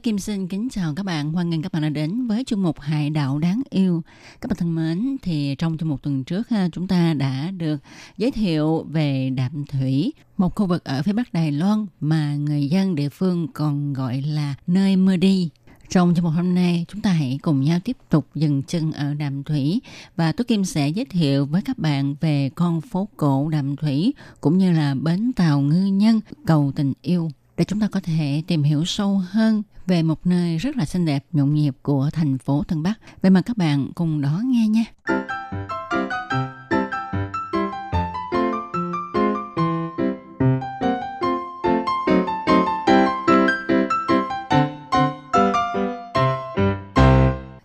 Hello, tôi Kim xin kính chào các bạn. Hoan nghênh các bạn đã đến với chương mục Hải đảo đáng yêu. Các bạn thân mến, thì trong chương mục tuần trước ha, chúng ta đã được giới thiệu về Đạm Thủy, một khu vực ở phía bắc Đài Loan mà người dân địa phương còn gọi là nơi mưa đi. Trong chương mục hôm nay, chúng ta hãy cùng nhau tiếp tục dừng chân ở Đàm Thủy và Tú Kim sẽ giới thiệu với các bạn về con phố cổ Đàm Thủy cũng như là bến tàu ngư nhân cầu tình yêu để chúng ta có thể tìm hiểu sâu hơn về một nơi rất là xinh đẹp, nhộn nhịp của thành phố Tân Bắc. Vậy mà các bạn cùng đó nghe nha.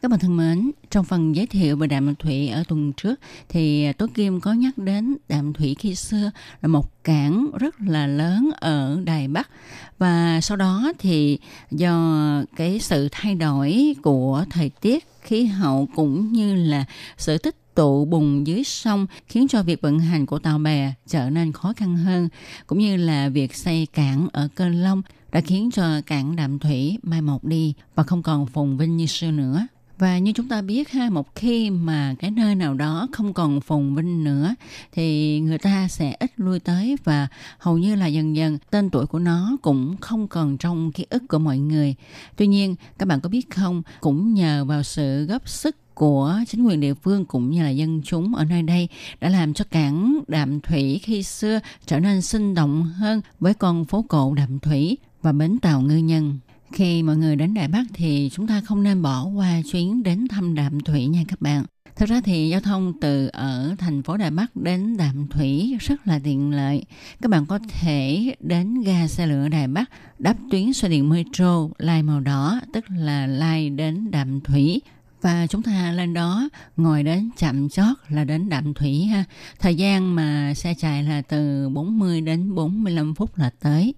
Các bạn thân mến, trong phần giới thiệu về Đạm Thủy ở tuần trước thì à, Tố Kim có nhắc đến Đạm Thủy khi xưa là một cảng rất là lớn ở Đài Bắc và sau đó thì do cái sự thay đổi của thời tiết khí hậu cũng như là sự tích tụ bùn dưới sông khiến cho việc vận hành của tàu bè trở nên khó khăn hơn cũng như là việc xây cảng ở Cơ Long đã khiến cho cảng Đạm Thủy mai một đi và không còn phồn vinh như xưa nữa. Và như chúng ta biết ha, một khi mà cái nơi nào đó không còn phồn vinh nữa thì người ta sẽ ít lui tới và hầu như là dần dần tên tuổi của nó cũng không còn trong ký ức của mọi người. Tuy nhiên, các bạn có biết không, cũng nhờ vào sự góp sức của chính quyền địa phương cũng như là dân chúng ở nơi đây đã làm cho cảng Đạm Thủy khi xưa trở nên sinh động hơn với con phố cổ Đạm Thủy và bến tàu ngư nhân. Khi mọi người đến Đài Bắc thì chúng ta không nên bỏ qua chuyến đến thăm Đạm Thủy nha các bạn. Thực ra thì giao thông từ ở thành phố Đài Bắc đến Đạm Thủy rất là tiện lợi. Các bạn có thể đến ga xe lửa Đài Bắc đáp tuyến xe điện metro lai màu đỏ, tức là lai đến Đạm Thủy và chúng ta lên đó ngồi đến chậm chót là đến Đạm Thủy ha. Thời gian mà xe chạy là từ 40 đến 45 phút là tới.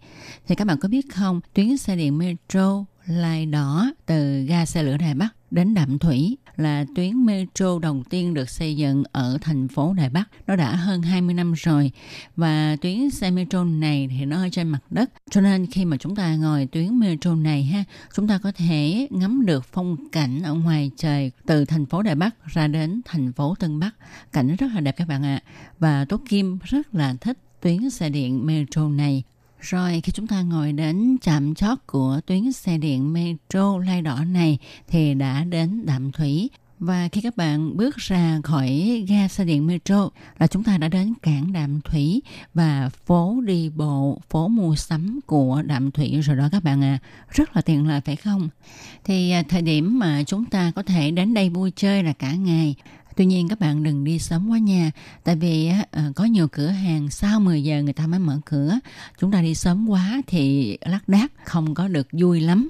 Thì các bạn có biết không, tuyến xe điện metro lai đỏ từ ga xe lửa Đài Bắc đến Đạm Thủy là tuyến metro đầu tiên được xây dựng ở thành phố Đài Bắc. Nó đã hơn 20 năm rồi và tuyến xe metro này thì nó ở trên mặt đất. Cho nên khi mà chúng ta ngồi tuyến metro này ha, chúng ta có thể ngắm được phong cảnh ở ngoài trời từ thành phố Đài Bắc ra đến thành phố Tân Bắc. Cảnh rất là đẹp các bạn ạ. Và Tố Kim rất là thích tuyến xe điện metro này rồi khi chúng ta ngồi đến trạm chót của tuyến xe điện metro lai đỏ này thì đã đến Đạm Thủy. Và khi các bạn bước ra khỏi ga xe điện metro là chúng ta đã đến cảng Đạm Thủy và phố đi bộ, phố mua sắm của Đạm Thủy rồi đó các bạn ạ. À. Rất là tiện lợi phải không? Thì à, thời điểm mà chúng ta có thể đến đây vui chơi là cả ngày Tuy nhiên các bạn đừng đi sớm quá nha. Tại vì ờ, có nhiều cửa hàng sau 10 giờ người ta mới mở cửa. Chúng ta đi sớm quá thì lác đác, không có được vui lắm.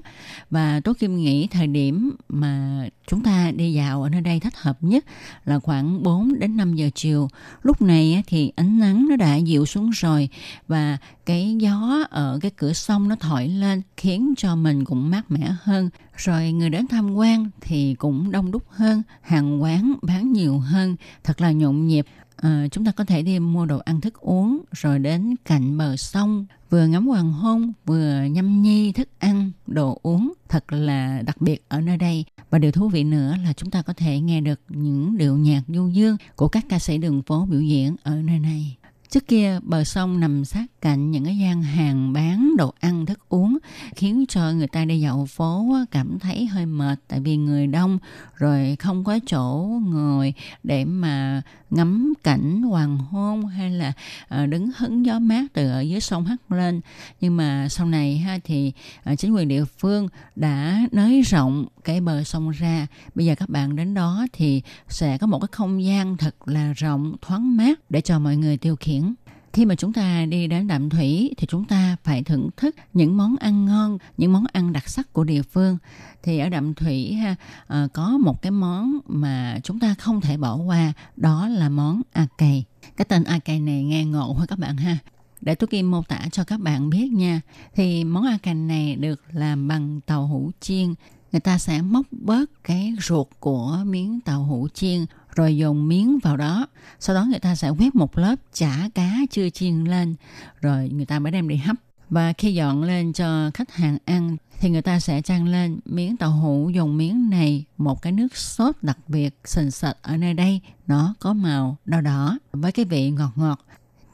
Và Tố Kim nghĩ thời điểm mà chúng ta đi dạo ở nơi đây thích hợp nhất là khoảng 4 đến 5 giờ chiều. Lúc này thì ánh nắng nó đã dịu xuống rồi Và cái gió ở cái cửa sông nó thổi lên khiến cho mình cũng mát mẻ hơn. Rồi người đến tham quan thì cũng đông đúc hơn hàng quán bán nhiều hơn. Thật là nhộn nhịp. À, chúng ta có thể đi mua đồ ăn thức uống rồi đến cạnh bờ sông vừa ngắm hoàng hôn vừa nhâm nhi thức ăn đồ uống. Thật là đặc biệt ở nơi đây. Và điều thú vị nữa là chúng ta có thể nghe được những điệu nhạc du dương của các ca sĩ đường phố biểu diễn ở nơi này. Trước kia, bờ sông nằm sát cạnh những cái gian hàng bán đồ ăn thức uống, khiến cho người ta đi dạo phố cảm thấy hơi mệt tại vì người đông, rồi không có chỗ ngồi để mà ngắm cảnh hoàng hôn hay là ờ, đứng hứng gió mát từ ở dưới sông hắt lên. Nhưng mà sau này ha, thì ờ, chính quyền địa phương đã nới rộng cái bờ sông ra. Bây giờ các bạn đến đó thì sẽ có một cái không gian thật là rộng, thoáng mát để cho mọi người tiêu khiển khi mà chúng ta đi đến đạm thủy thì chúng ta phải thưởng thức những món ăn ngon, những món ăn đặc sắc của địa phương. Thì ở đạm thủy ha, à, có một cái món mà chúng ta không thể bỏ qua, đó là món a cày. Cái tên a cày này nghe ngộ thôi các bạn ha. Để tôi Kim mô tả cho các bạn biết nha. Thì món a cành này được làm bằng tàu hũ chiên. Người ta sẽ móc bớt cái ruột của miếng tàu hũ chiên rồi dồn miếng vào đó. Sau đó người ta sẽ quét một lớp chả cá chưa chiên lên, rồi người ta mới đem đi hấp. Và khi dọn lên cho khách hàng ăn thì người ta sẽ trang lên miếng tàu hũ dùng miếng này một cái nước sốt đặc biệt sền sệt ở nơi đây nó có màu đỏ đỏ với cái vị ngọt ngọt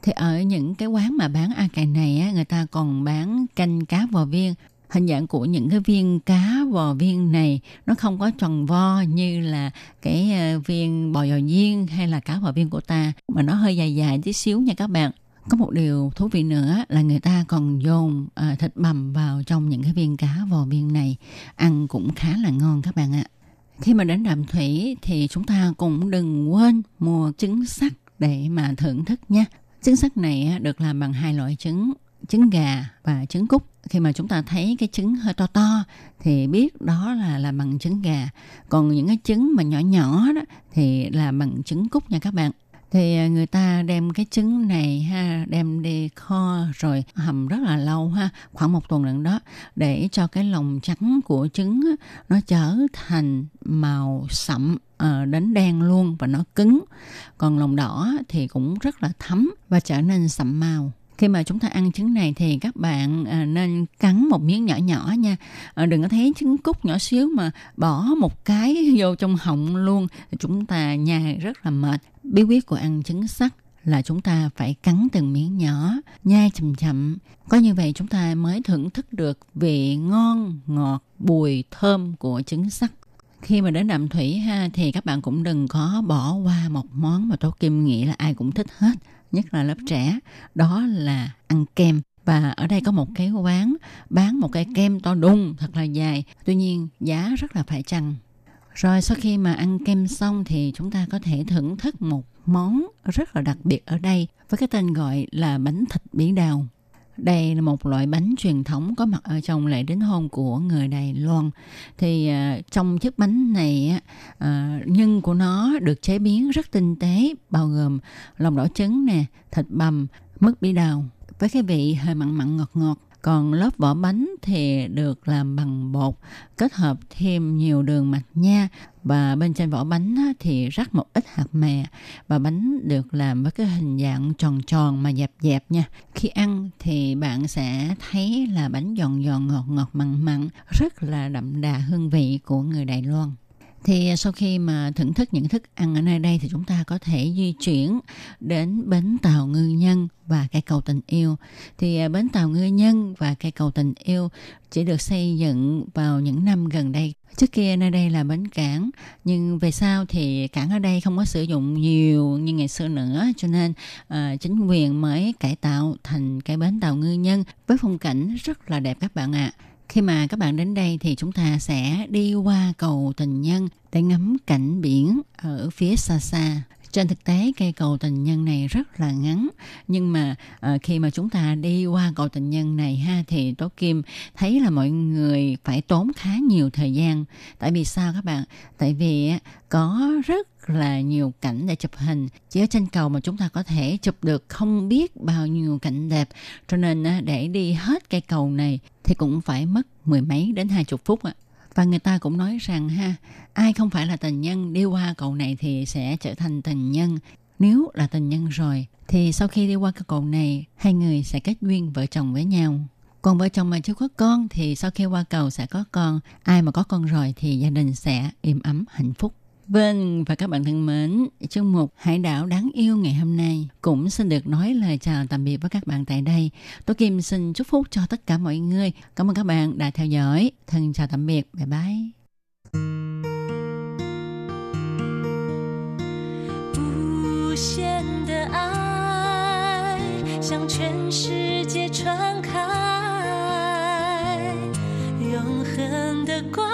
thì ở những cái quán mà bán a cài này á, người ta còn bán canh cá vò viên hình dạng của những cái viên cá vò viên này nó không có tròn vo như là cái ờ, viên bò dò viên hay là cá vò viên của ta mà nó hơi dài dài tí xíu nha các bạn. Có một điều thú vị nữa là người ta còn dồn à, thịt bằm vào trong những cái viên cá vò viên này. Ăn cũng khá là ngon các bạn ạ. Khi mà đến đàm thủy thì chúng ta cũng đừng quên mua trứng sắt để mà thưởng thức nha. Trứng sắt này được làm bằng hai loại trứng trứng gà và trứng cút. Khi mà chúng ta thấy cái trứng hơi to to thì biết đó là làm bằng trứng gà. Còn những cái trứng mà nhỏ nhỏ đó thì là bằng trứng cút nha các bạn. Thì à, người ta đem cái trứng này ha đem đi kho rồi hầm rất là lâu ha khoảng một tuần lần đó để cho cái lòng trắng của trứng nó trở thành màu sậm à, đến đen luôn và nó cứng. Còn lòng đỏ thì cũng rất là thấm và trở nên sậm màu khi mà chúng ta ăn trứng này thì các bạn à, nên cắn một miếng nhỏ nhỏ nha. À, đừng có thấy trứng cút nhỏ xíu mà bỏ một cái vô trong họng luôn. Chúng ta nhai rất là mệt. Bí quyết của ăn trứng sắt là chúng ta phải cắn từng miếng nhỏ, nhai chậm chậm. Có như vậy chúng ta mới thưởng thức được vị ngon, ngọt, bùi, thơm của trứng sắt. Khi mà đến đạm thủy ha, thì các bạn cũng đừng có bỏ qua một món mà tố kim nghĩ là ai cũng thích hết nhất là lớp trẻ, đó là ăn kem. Và ở đây có một cái quán bán một cái kem to đùng, thật là dài. Tuy nhiên, giá rất là phải chăng. Rồi sau khi mà ăn kem xong thì chúng ta có thể thưởng thức một món rất là đặc biệt ở đây với cái tên gọi là bánh thịt bỉ đào đây là một loại bánh truyền thống có mặt ở trong lễ đính hôn của người Đài Loan. Thì uh, trong chiếc bánh này uh, nhân của nó được chế biến rất tinh tế, bao gồm lòng đỏ trứng nè, thịt bằm, mứt bí đào với cái vị hơi mặn mặn ngọt ngọt còn lớp vỏ bánh thì được làm bằng bột, kết hợp thêm nhiều đường mạch nha. Và bên trên vỏ bánh thì rắc một ít hạt mè. Và bánh được làm với cái hình dạng tròn tròn mà dẹp dẹp nha. Khi ăn thì bạn sẽ thấy là bánh giòn giòn, ngọt ngọt, mặn mặn, rất là đậm đà hương vị của người Đài Loan thì à, sau khi mà thưởng thức những thức ăn ở nơi đây thì chúng ta có thể di chuyển đến bến tàu ngư nhân và cây cầu tình yêu. Thì à, bến tàu ngư nhân và cây cầu tình yêu chỉ được xây dựng vào những năm gần đây. Trước kia nơi đây là bến cảng nhưng về sau thì cảng ở đây không có sử dụng nhiều như ngày xưa nữa cho nên uh, chính quyền mới cải tạo thành cái bến tàu ngư nhân với phong cảnh rất là đẹp các bạn ạ. à khi mà các bạn đến đây thì chúng ta sẽ đi qua cầu tình nhân để ngắm cảnh biển ở phía xa xa trên thực tế cây cầu tình nhân này rất là ngắn. Nhưng mà uh, khi mà chúng ta đi qua cầu tình nhân này ha thì tố kim thấy là mọi người phải tốn khá nhiều thời gian. Tại vì sao các bạn? Tại vì có rất là nhiều cảnh để chụp hình. Chỉ ở trên cầu mà chúng ta có thể chụp được không biết bao nhiêu cảnh đẹp. Cho nên để đi hết cây cầu này thì cũng phải mất mười mấy đến hai chục phút ạ và người ta cũng nói rằng ha, ai không phải là tình nhân, đi qua cầu này thì sẽ trở thành tình nhân. Nếu là tình nhân rồi, thì sau khi đi qua cái cầu này, hai người sẽ kết duyên vợ chồng với nhau. Còn vợ chồng mà chưa có con thì sau khi qua cầu sẽ có con. Ai mà có con rồi thì gia đình sẽ im ấm, hạnh phúc. Vâng, và các bạn thân mến, chương mục Hải đảo đáng yêu ngày hôm nay cũng xin được nói lời chào tạm biệt với các bạn tại đây. Tố Kim xin chúc phúc cho tất cả mọi người. Cảm ơn các bạn đã theo dõi. Thân chào tạm biệt. Bye bye. 无限的爱向全世界传开，永恒的关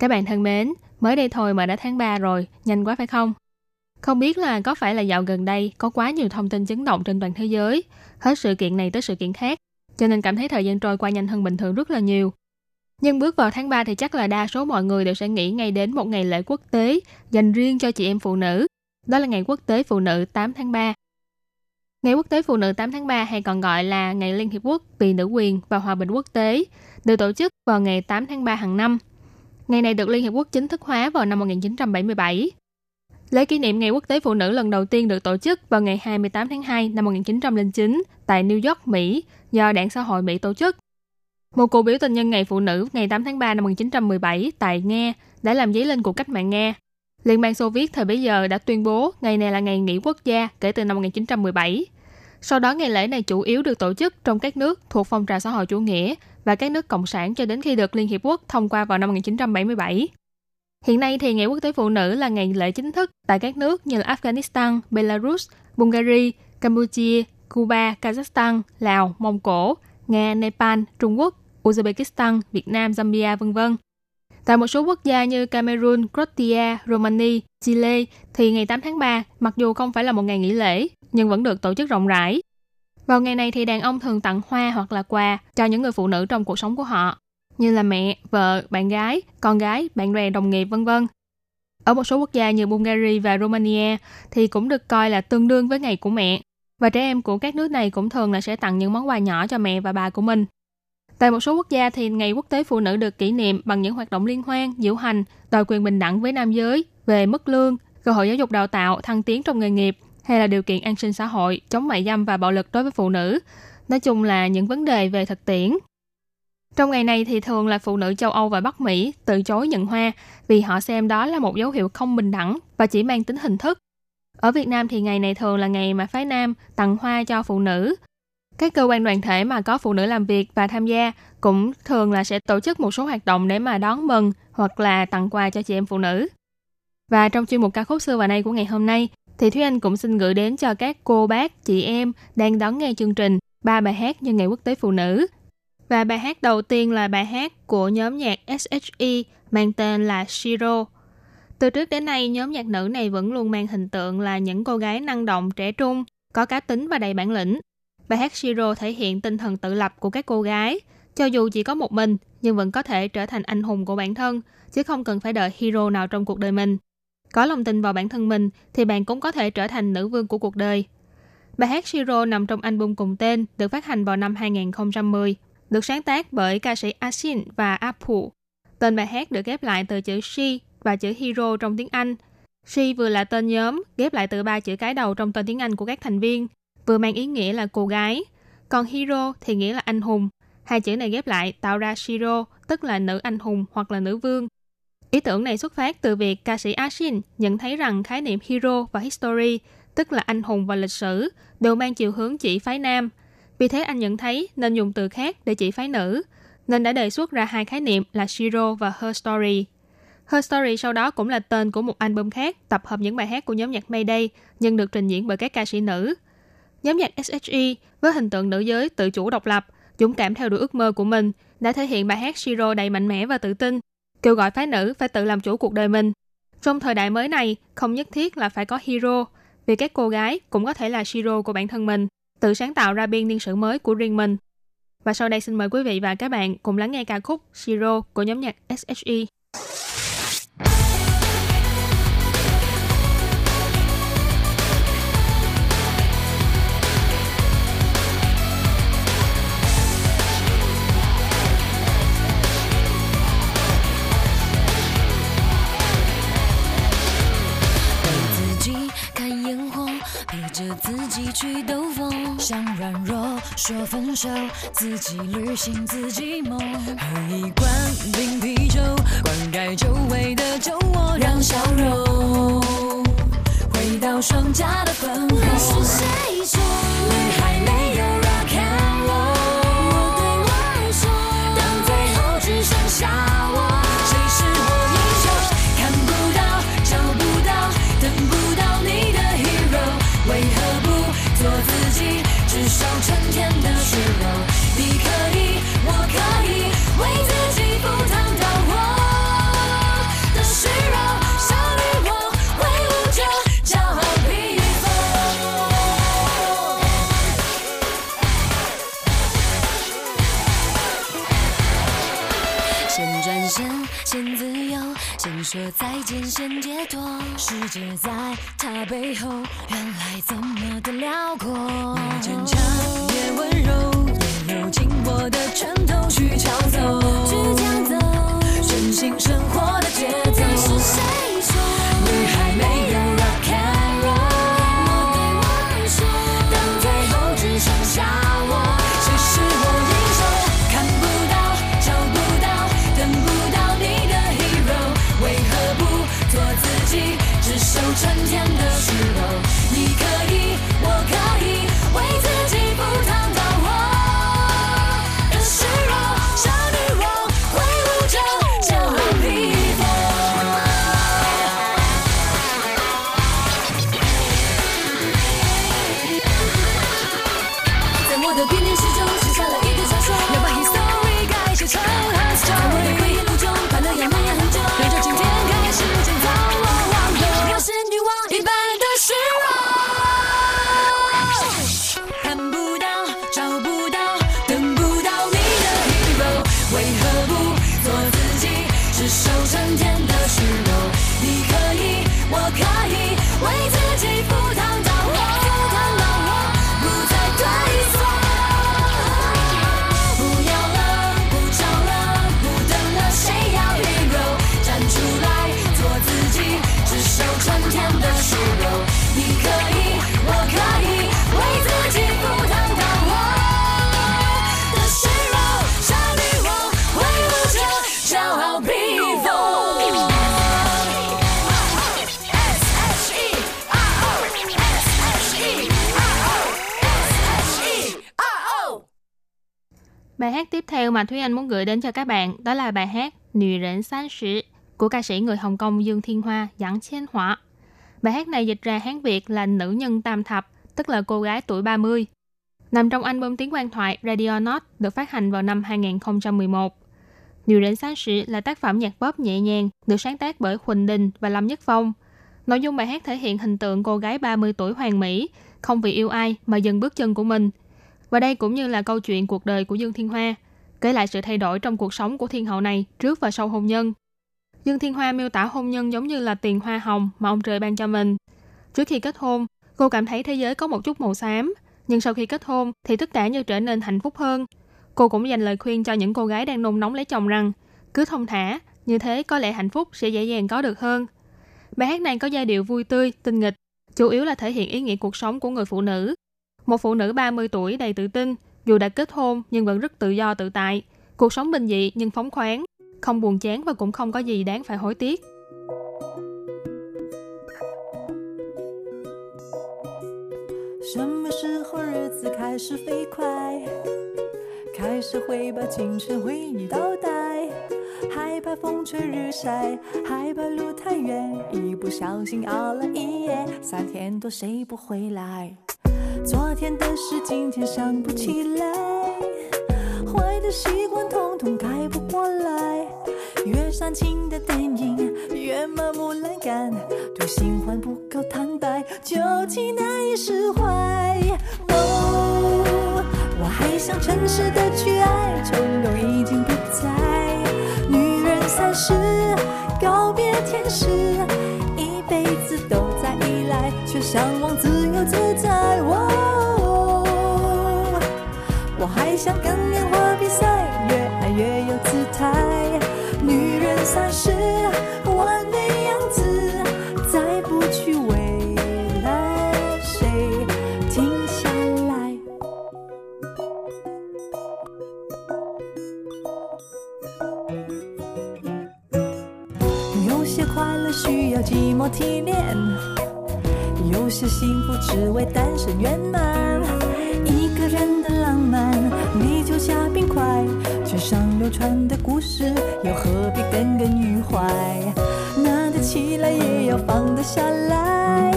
Các bạn thân mến, mới đây thôi mà đã tháng 3 rồi, nhanh quá phải không? Không biết là có phải là dạo gần đây có quá nhiều thông tin chấn động trên toàn thế giới, hết sự kiện này tới sự kiện khác, cho nên cảm thấy thời gian trôi qua nhanh hơn bình thường rất là nhiều. Nhưng bước vào tháng 3 thì chắc là đa số mọi người đều sẽ nghĩ ngay đến một ngày lễ quốc tế dành riêng cho chị em phụ nữ. Đó là ngày quốc tế phụ nữ 8 tháng 3. Ngày quốc tế phụ nữ 8 tháng 3 hay còn gọi là Ngày Liên Hiệp Quốc vì nữ quyền và hòa bình quốc tế được tổ chức vào ngày 8 tháng 3 hàng năm. Ngày này được Liên Hiệp Quốc chính thức hóa vào năm 1977. Lễ kỷ niệm Ngày Quốc tế Phụ nữ lần đầu tiên được tổ chức vào ngày 28 tháng 2 năm 1909 tại New York, Mỹ do Đảng Xã hội Mỹ tổ chức. Một cuộc biểu tình nhân ngày phụ nữ ngày 8 tháng 3 năm 1917 tại Nga đã làm dấy lên cuộc cách mạng Nga. Liên bang Xô Viết thời bấy giờ đã tuyên bố ngày này là ngày nghỉ quốc gia kể từ năm 1917. Sau đó ngày lễ này chủ yếu được tổ chức trong các nước thuộc phong trào xã hội chủ nghĩa và các nước cộng sản cho đến khi được Liên Hiệp Quốc thông qua vào năm 1977. Hiện nay thì Ngày Quốc tế Phụ nữ là ngày lễ chính thức tại các nước như là Afghanistan, Belarus, Bulgaria, Campuchia, Cuba, Kazakhstan, Lào, Mông Cổ, Nga, Nepal, Trung Quốc, Uzbekistan, Việt Nam, Zambia, v.v. Tại một số quốc gia như Cameroon, Croatia, Romania, Chile thì ngày 8 tháng 3 mặc dù không phải là một ngày nghỉ lễ nhưng vẫn được tổ chức rộng rãi. Vào ngày này thì đàn ông thường tặng hoa hoặc là quà cho những người phụ nữ trong cuộc sống của họ, như là mẹ, vợ, bạn gái, con gái, bạn bè, đồng nghiệp vân vân. Ở một số quốc gia như Bulgaria và Romania thì cũng được coi là tương đương với ngày của mẹ. Và trẻ em của các nước này cũng thường là sẽ tặng những món quà nhỏ cho mẹ và bà của mình. Tại một số quốc gia thì Ngày Quốc tế Phụ nữ được kỷ niệm bằng những hoạt động liên hoan, diễu hành, đòi quyền bình đẳng với nam giới, về mức lương, cơ hội giáo dục đào tạo, thăng tiến trong nghề nghiệp, hay là điều kiện an sinh xã hội, chống mại dâm và bạo lực đối với phụ nữ. Nói chung là những vấn đề về thực tiễn. Trong ngày này thì thường là phụ nữ châu Âu và Bắc Mỹ từ chối nhận hoa vì họ xem đó là một dấu hiệu không bình đẳng và chỉ mang tính hình thức. Ở Việt Nam thì ngày này thường là ngày mà phái nam tặng hoa cho phụ nữ. Các cơ quan đoàn thể mà có phụ nữ làm việc và tham gia cũng thường là sẽ tổ chức một số hoạt động để mà đón mừng hoặc là tặng quà cho chị em phụ nữ. Và trong chuyên mục ca khúc xưa và nay của ngày hôm nay thì Thúy Anh cũng xin gửi đến cho các cô bác, chị em đang đón nghe chương trình ba bài hát nhân ngày quốc tế phụ nữ. Và bài hát đầu tiên là bài hát của nhóm nhạc SHE mang tên là Shiro. Từ trước đến nay, nhóm nhạc nữ này vẫn luôn mang hình tượng là những cô gái năng động, trẻ trung, có cá tính và đầy bản lĩnh. Bài hát Shiro thể hiện tinh thần tự lập của các cô gái, cho dù chỉ có một mình nhưng vẫn có thể trở thành anh hùng của bản thân, chứ không cần phải đợi hero nào trong cuộc đời mình. Có lòng tin vào bản thân mình thì bạn cũng có thể trở thành nữ vương của cuộc đời. Bài hát Shiro nằm trong album cùng tên được phát hành vào năm 2010, được sáng tác bởi ca sĩ Asin và Apu Tên bài hát được ghép lại từ chữ she và chữ hero trong tiếng Anh. She vừa là tên nhóm, ghép lại từ ba chữ cái đầu trong tên tiếng Anh của các thành viên, vừa mang ý nghĩa là cô gái. Còn hero thì nghĩa là anh hùng. Hai chữ này ghép lại tạo ra Shiro, tức là nữ anh hùng hoặc là nữ vương. Ý tưởng này xuất phát từ việc ca sĩ Ashin nhận thấy rằng khái niệm hero và history, tức là anh hùng và lịch sử, đều mang chiều hướng chỉ phái nam. Vì thế anh nhận thấy nên dùng từ khác để chỉ phái nữ, nên đã đề xuất ra hai khái niệm là Shiro và Her Story. Her Story sau đó cũng là tên của một album khác tập hợp những bài hát của nhóm nhạc Mayday nhưng được trình diễn bởi các ca sĩ nữ. Nhóm nhạc SHE với hình tượng nữ giới tự chủ độc lập, dũng cảm theo đuổi ước mơ của mình đã thể hiện bài hát Shiro đầy mạnh mẽ và tự tin, kêu gọi phái nữ phải tự làm chủ cuộc đời mình. Trong thời đại mới này, không nhất thiết là phải có hero, vì các cô gái cũng có thể là Shiro của bản thân mình, tự sáng tạo ra biên niên sử mới của riêng mình. Và sau đây xin mời quý vị và các bạn cùng lắng nghe ca khúc Shiro của nhóm nhạc SHE. 软弱，说说分手，自己旅行自己梦，喝一罐冰啤酒，灌溉久违的酒窝，让笑容回到双颊的粉红。是谁说女孩没有 rock and roll？我对我说，当最后只剩下我，说再见，先解脱。世界在他背后，原来这么的辽阔。你坚强也温柔，也揉进我的拳头去抢走，去抢走，顺心生活的节奏。是谁 hát tiếp theo mà Thúy Anh muốn gửi đến cho các bạn đó là bài hát Nữ Rẫn Sáng Sử của ca sĩ người Hồng Kông Dương Thiên Hoa dẫn Chén Hỏa. Bài hát này dịch ra Hán Việt là Nữ Nhân Tam Thập, tức là cô gái tuổi 30. Nằm trong album tiếng quan thoại Radio Not được phát hành vào năm 2011. Điều đến sáng sĩ là tác phẩm nhạc pop nhẹ nhàng được sáng tác bởi Huỳnh Đình và Lâm Nhất Phong. Nội dung bài hát thể hiện hình tượng cô gái 30 tuổi hoàng mỹ, không vì yêu ai mà dừng bước chân của mình – và đây cũng như là câu chuyện cuộc đời của Dương Thiên Hoa, kể lại sự thay đổi trong cuộc sống của thiên hậu này trước và sau hôn nhân. Dương Thiên Hoa miêu tả hôn nhân giống như là tiền hoa hồng mà ông trời ban cho mình. Trước khi kết hôn, cô cảm thấy thế giới có một chút màu xám, nhưng sau khi kết hôn thì tất cả như trở nên hạnh phúc hơn. Cô cũng dành lời khuyên cho những cô gái đang nôn nóng lấy chồng rằng cứ thông thả, như thế có lẽ hạnh phúc sẽ dễ dàng có được hơn. Bài hát này có giai điệu vui tươi, tinh nghịch, chủ yếu là thể hiện ý nghĩa cuộc sống của người phụ nữ. Một phụ nữ 30 tuổi đầy tự tin, dù đã kết hôn nhưng vẫn rất tự do tự tại, cuộc sống bình dị nhưng phóng khoáng, không buồn chán và cũng không có gì đáng phải hối tiếc. 昨天的事今天想不起来，坏的习惯统统改不过来，越煽情的电影越麻木懒感，对新欢不够坦白，旧情难以释怀。哦，我还想诚实的去爱，冲动已经不在。女人三十，告别天使，一辈子都在依赖，却向往自自在我还想跟烟花比赛越爱越有姿态女人三十完美样子再不去为了谁停下来。有些快乐需要寂寞提炼。有些幸福只为单身圆满。一个人的浪漫，你就加冰块，纸上流传的故事，又何必耿耿于怀？拿得起来也要放得下来，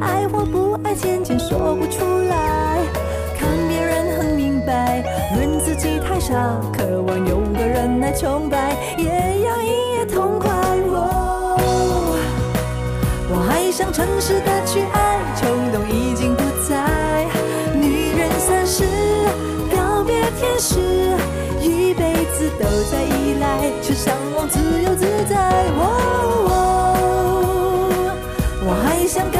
爱或不爱，渐渐说不出来。看别人很明白，论自己太傻，渴望有个人来崇拜，也要一夜痛快。我还想诚实的去爱，冲动已经不在。女人三十，告别天使，一辈子都在依赖，却向往自由自在。哦，我还想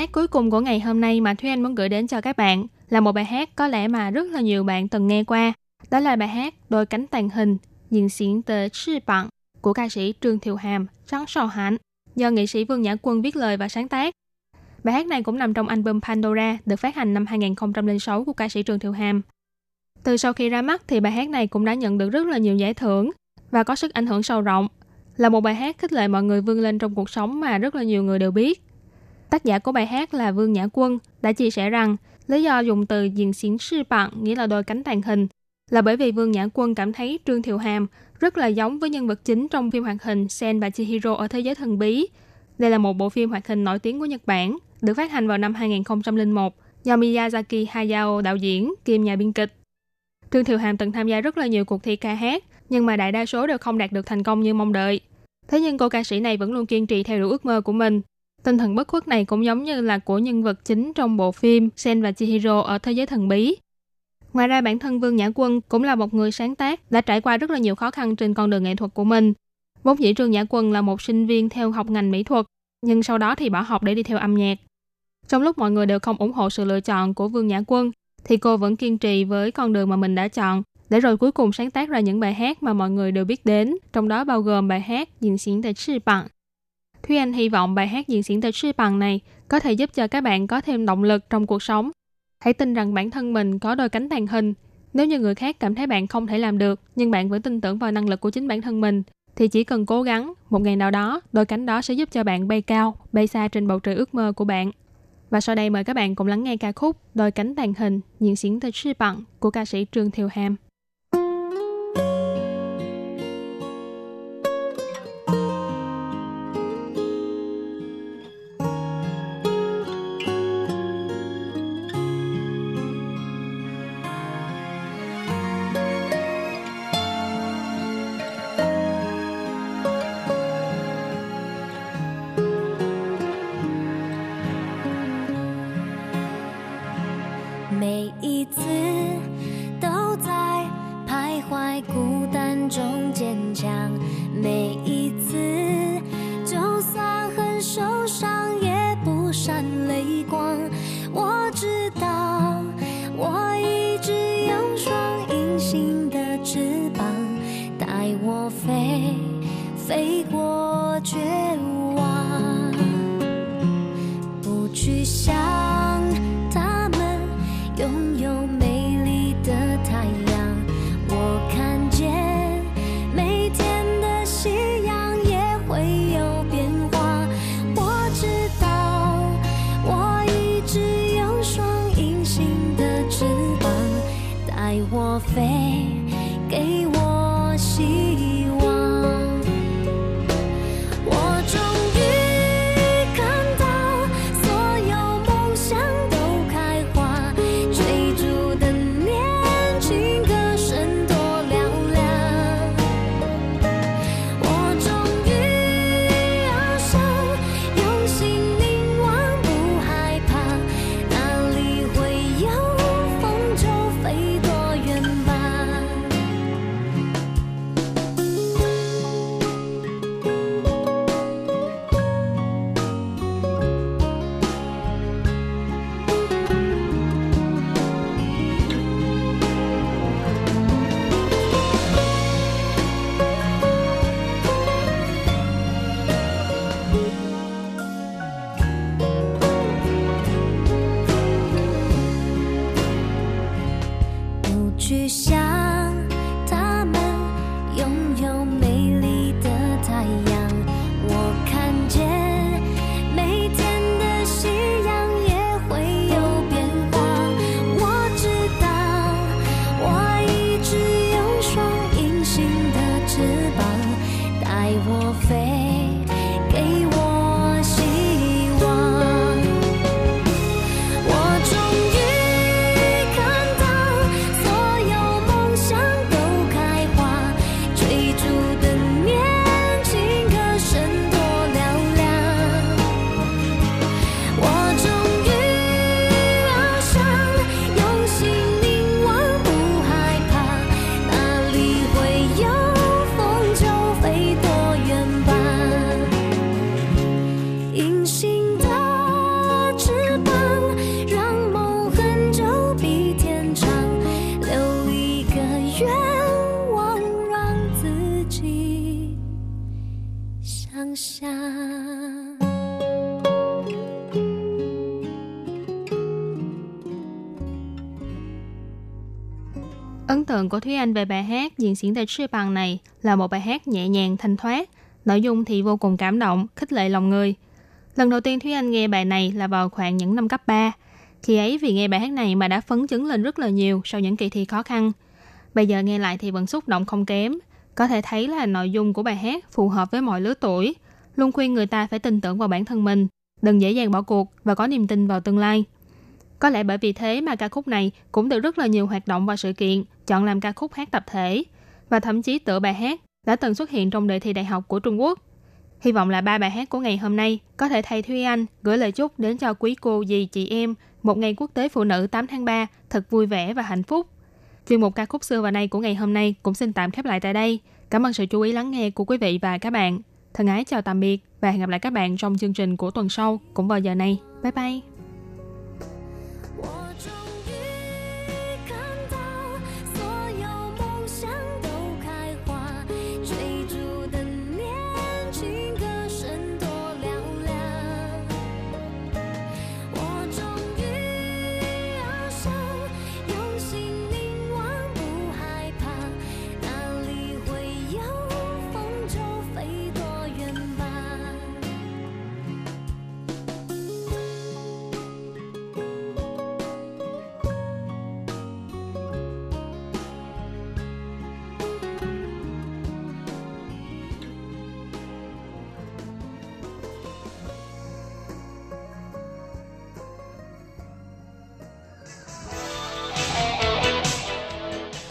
hát cuối cùng của ngày hôm nay mà Thúy Anh muốn gửi đến cho các bạn là một bài hát có lẽ mà rất là nhiều bạn từng nghe qua. Đó là bài hát Đôi cánh tàn hình, diễn xiển tờ chi bằng của ca sĩ Trương Thiều Hàm, Trắng Sò Hạnh, do nghệ sĩ Vương Nhã Quân viết lời và sáng tác. Bài hát này cũng nằm trong album Pandora được phát hành năm 2006 của ca sĩ Trương Thiều Hàm. Từ sau khi ra mắt thì bài hát này cũng đã nhận được rất là nhiều giải thưởng và có sức ảnh hưởng sâu rộng. Là một bài hát khích lệ mọi người vươn lên trong cuộc sống mà rất là nhiều người đều biết. Tác giả của bài hát là Vương Nhã Quân đã chia sẻ rằng lý do dùng từ diện xỉn sư bạn nghĩa là đôi cánh tàn hình là bởi vì Vương Nhã Quân cảm thấy Trương Thiệu Hàm rất là giống với nhân vật chính trong phim hoạt hình Sen và Chihiro ở Thế giới thần bí. Đây là một bộ phim hoạt hình nổi tiếng của Nhật Bản, được phát hành vào năm 2001 do Miyazaki Hayao đạo diễn kiêm nhà biên kịch. Trương Thiệu Hàm từng tham gia rất là nhiều cuộc thi ca hát, nhưng mà đại đa số đều không đạt được thành công như mong đợi. Thế nhưng cô ca sĩ này vẫn luôn kiên trì theo đuổi ước mơ của mình. Tinh thần bất khuất này cũng giống như là của nhân vật chính trong bộ phim Sen và Chihiro ở Thế giới thần bí. Ngoài ra bản thân Vương Nhã Quân cũng là một người sáng tác, đã trải qua rất là nhiều khó khăn trên con đường nghệ thuật của mình. Vốn dĩ Trương Nhã Quân là một sinh viên theo học ngành mỹ thuật, nhưng sau đó thì bỏ học để đi theo âm nhạc. Trong lúc mọi người đều không ủng hộ sự lựa chọn của Vương Nhã Quân, thì cô vẫn kiên trì với con đường mà mình đã chọn, để rồi cuối cùng sáng tác ra những bài hát mà mọi người đều biết đến, trong đó bao gồm bài hát Diễn xỉn tại sư bằng. Thúy Anh hy vọng bài hát Diễn diễn từ sư bằng này có thể giúp cho các bạn có thêm động lực trong cuộc sống. Hãy tin rằng bản thân mình có đôi cánh tàn hình. Nếu như người khác cảm thấy bạn không thể làm được, nhưng bạn vẫn tin tưởng vào năng lực của chính bản thân mình, thì chỉ cần cố gắng, một ngày nào đó, đôi cánh đó sẽ giúp cho bạn bay cao, bay xa trên bầu trời ước mơ của bạn. Và sau đây mời các bạn cùng lắng nghe ca khúc Đôi cánh tàn hình, diễn diễn từ sư bằng của ca sĩ Trương Thiều Hàm. Tượng của Thúy Anh về bài hát Diện diễn tại Sư Bằng này là một bài hát nhẹ nhàng thanh thoát, nội dung thì vô cùng cảm động, khích lệ lòng người. Lần đầu tiên Thúy Anh nghe bài này là vào khoảng những năm cấp 3. Khi ấy vì nghe bài hát này mà đã phấn chấn lên rất là nhiều sau những kỳ thi khó khăn. Bây giờ nghe lại thì vẫn xúc động không kém. Có thể thấy là nội dung của bài hát phù hợp với mọi lứa tuổi, luôn khuyên người ta phải tin tưởng vào bản thân mình, đừng dễ dàng bỏ cuộc và có niềm tin vào tương lai. Có lẽ bởi vì thế mà ca khúc này cũng được rất là nhiều hoạt động và sự kiện chọn làm ca khúc hát tập thể và thậm chí tựa bài hát đã từng xuất hiện trong đề thi đại học của Trung Quốc. Hy vọng là ba bài hát của ngày hôm nay có thể thay Thúy Anh gửi lời chúc đến cho quý cô, dì, chị em một ngày quốc tế phụ nữ 8 tháng 3 thật vui vẻ và hạnh phúc. Chuyên mục ca khúc xưa và nay của ngày hôm nay cũng xin tạm khép lại tại đây. Cảm ơn sự chú ý lắng nghe của quý vị và các bạn. Thân ái chào tạm biệt và hẹn gặp lại các bạn trong chương trình của tuần sau cũng vào giờ này. Bye bye!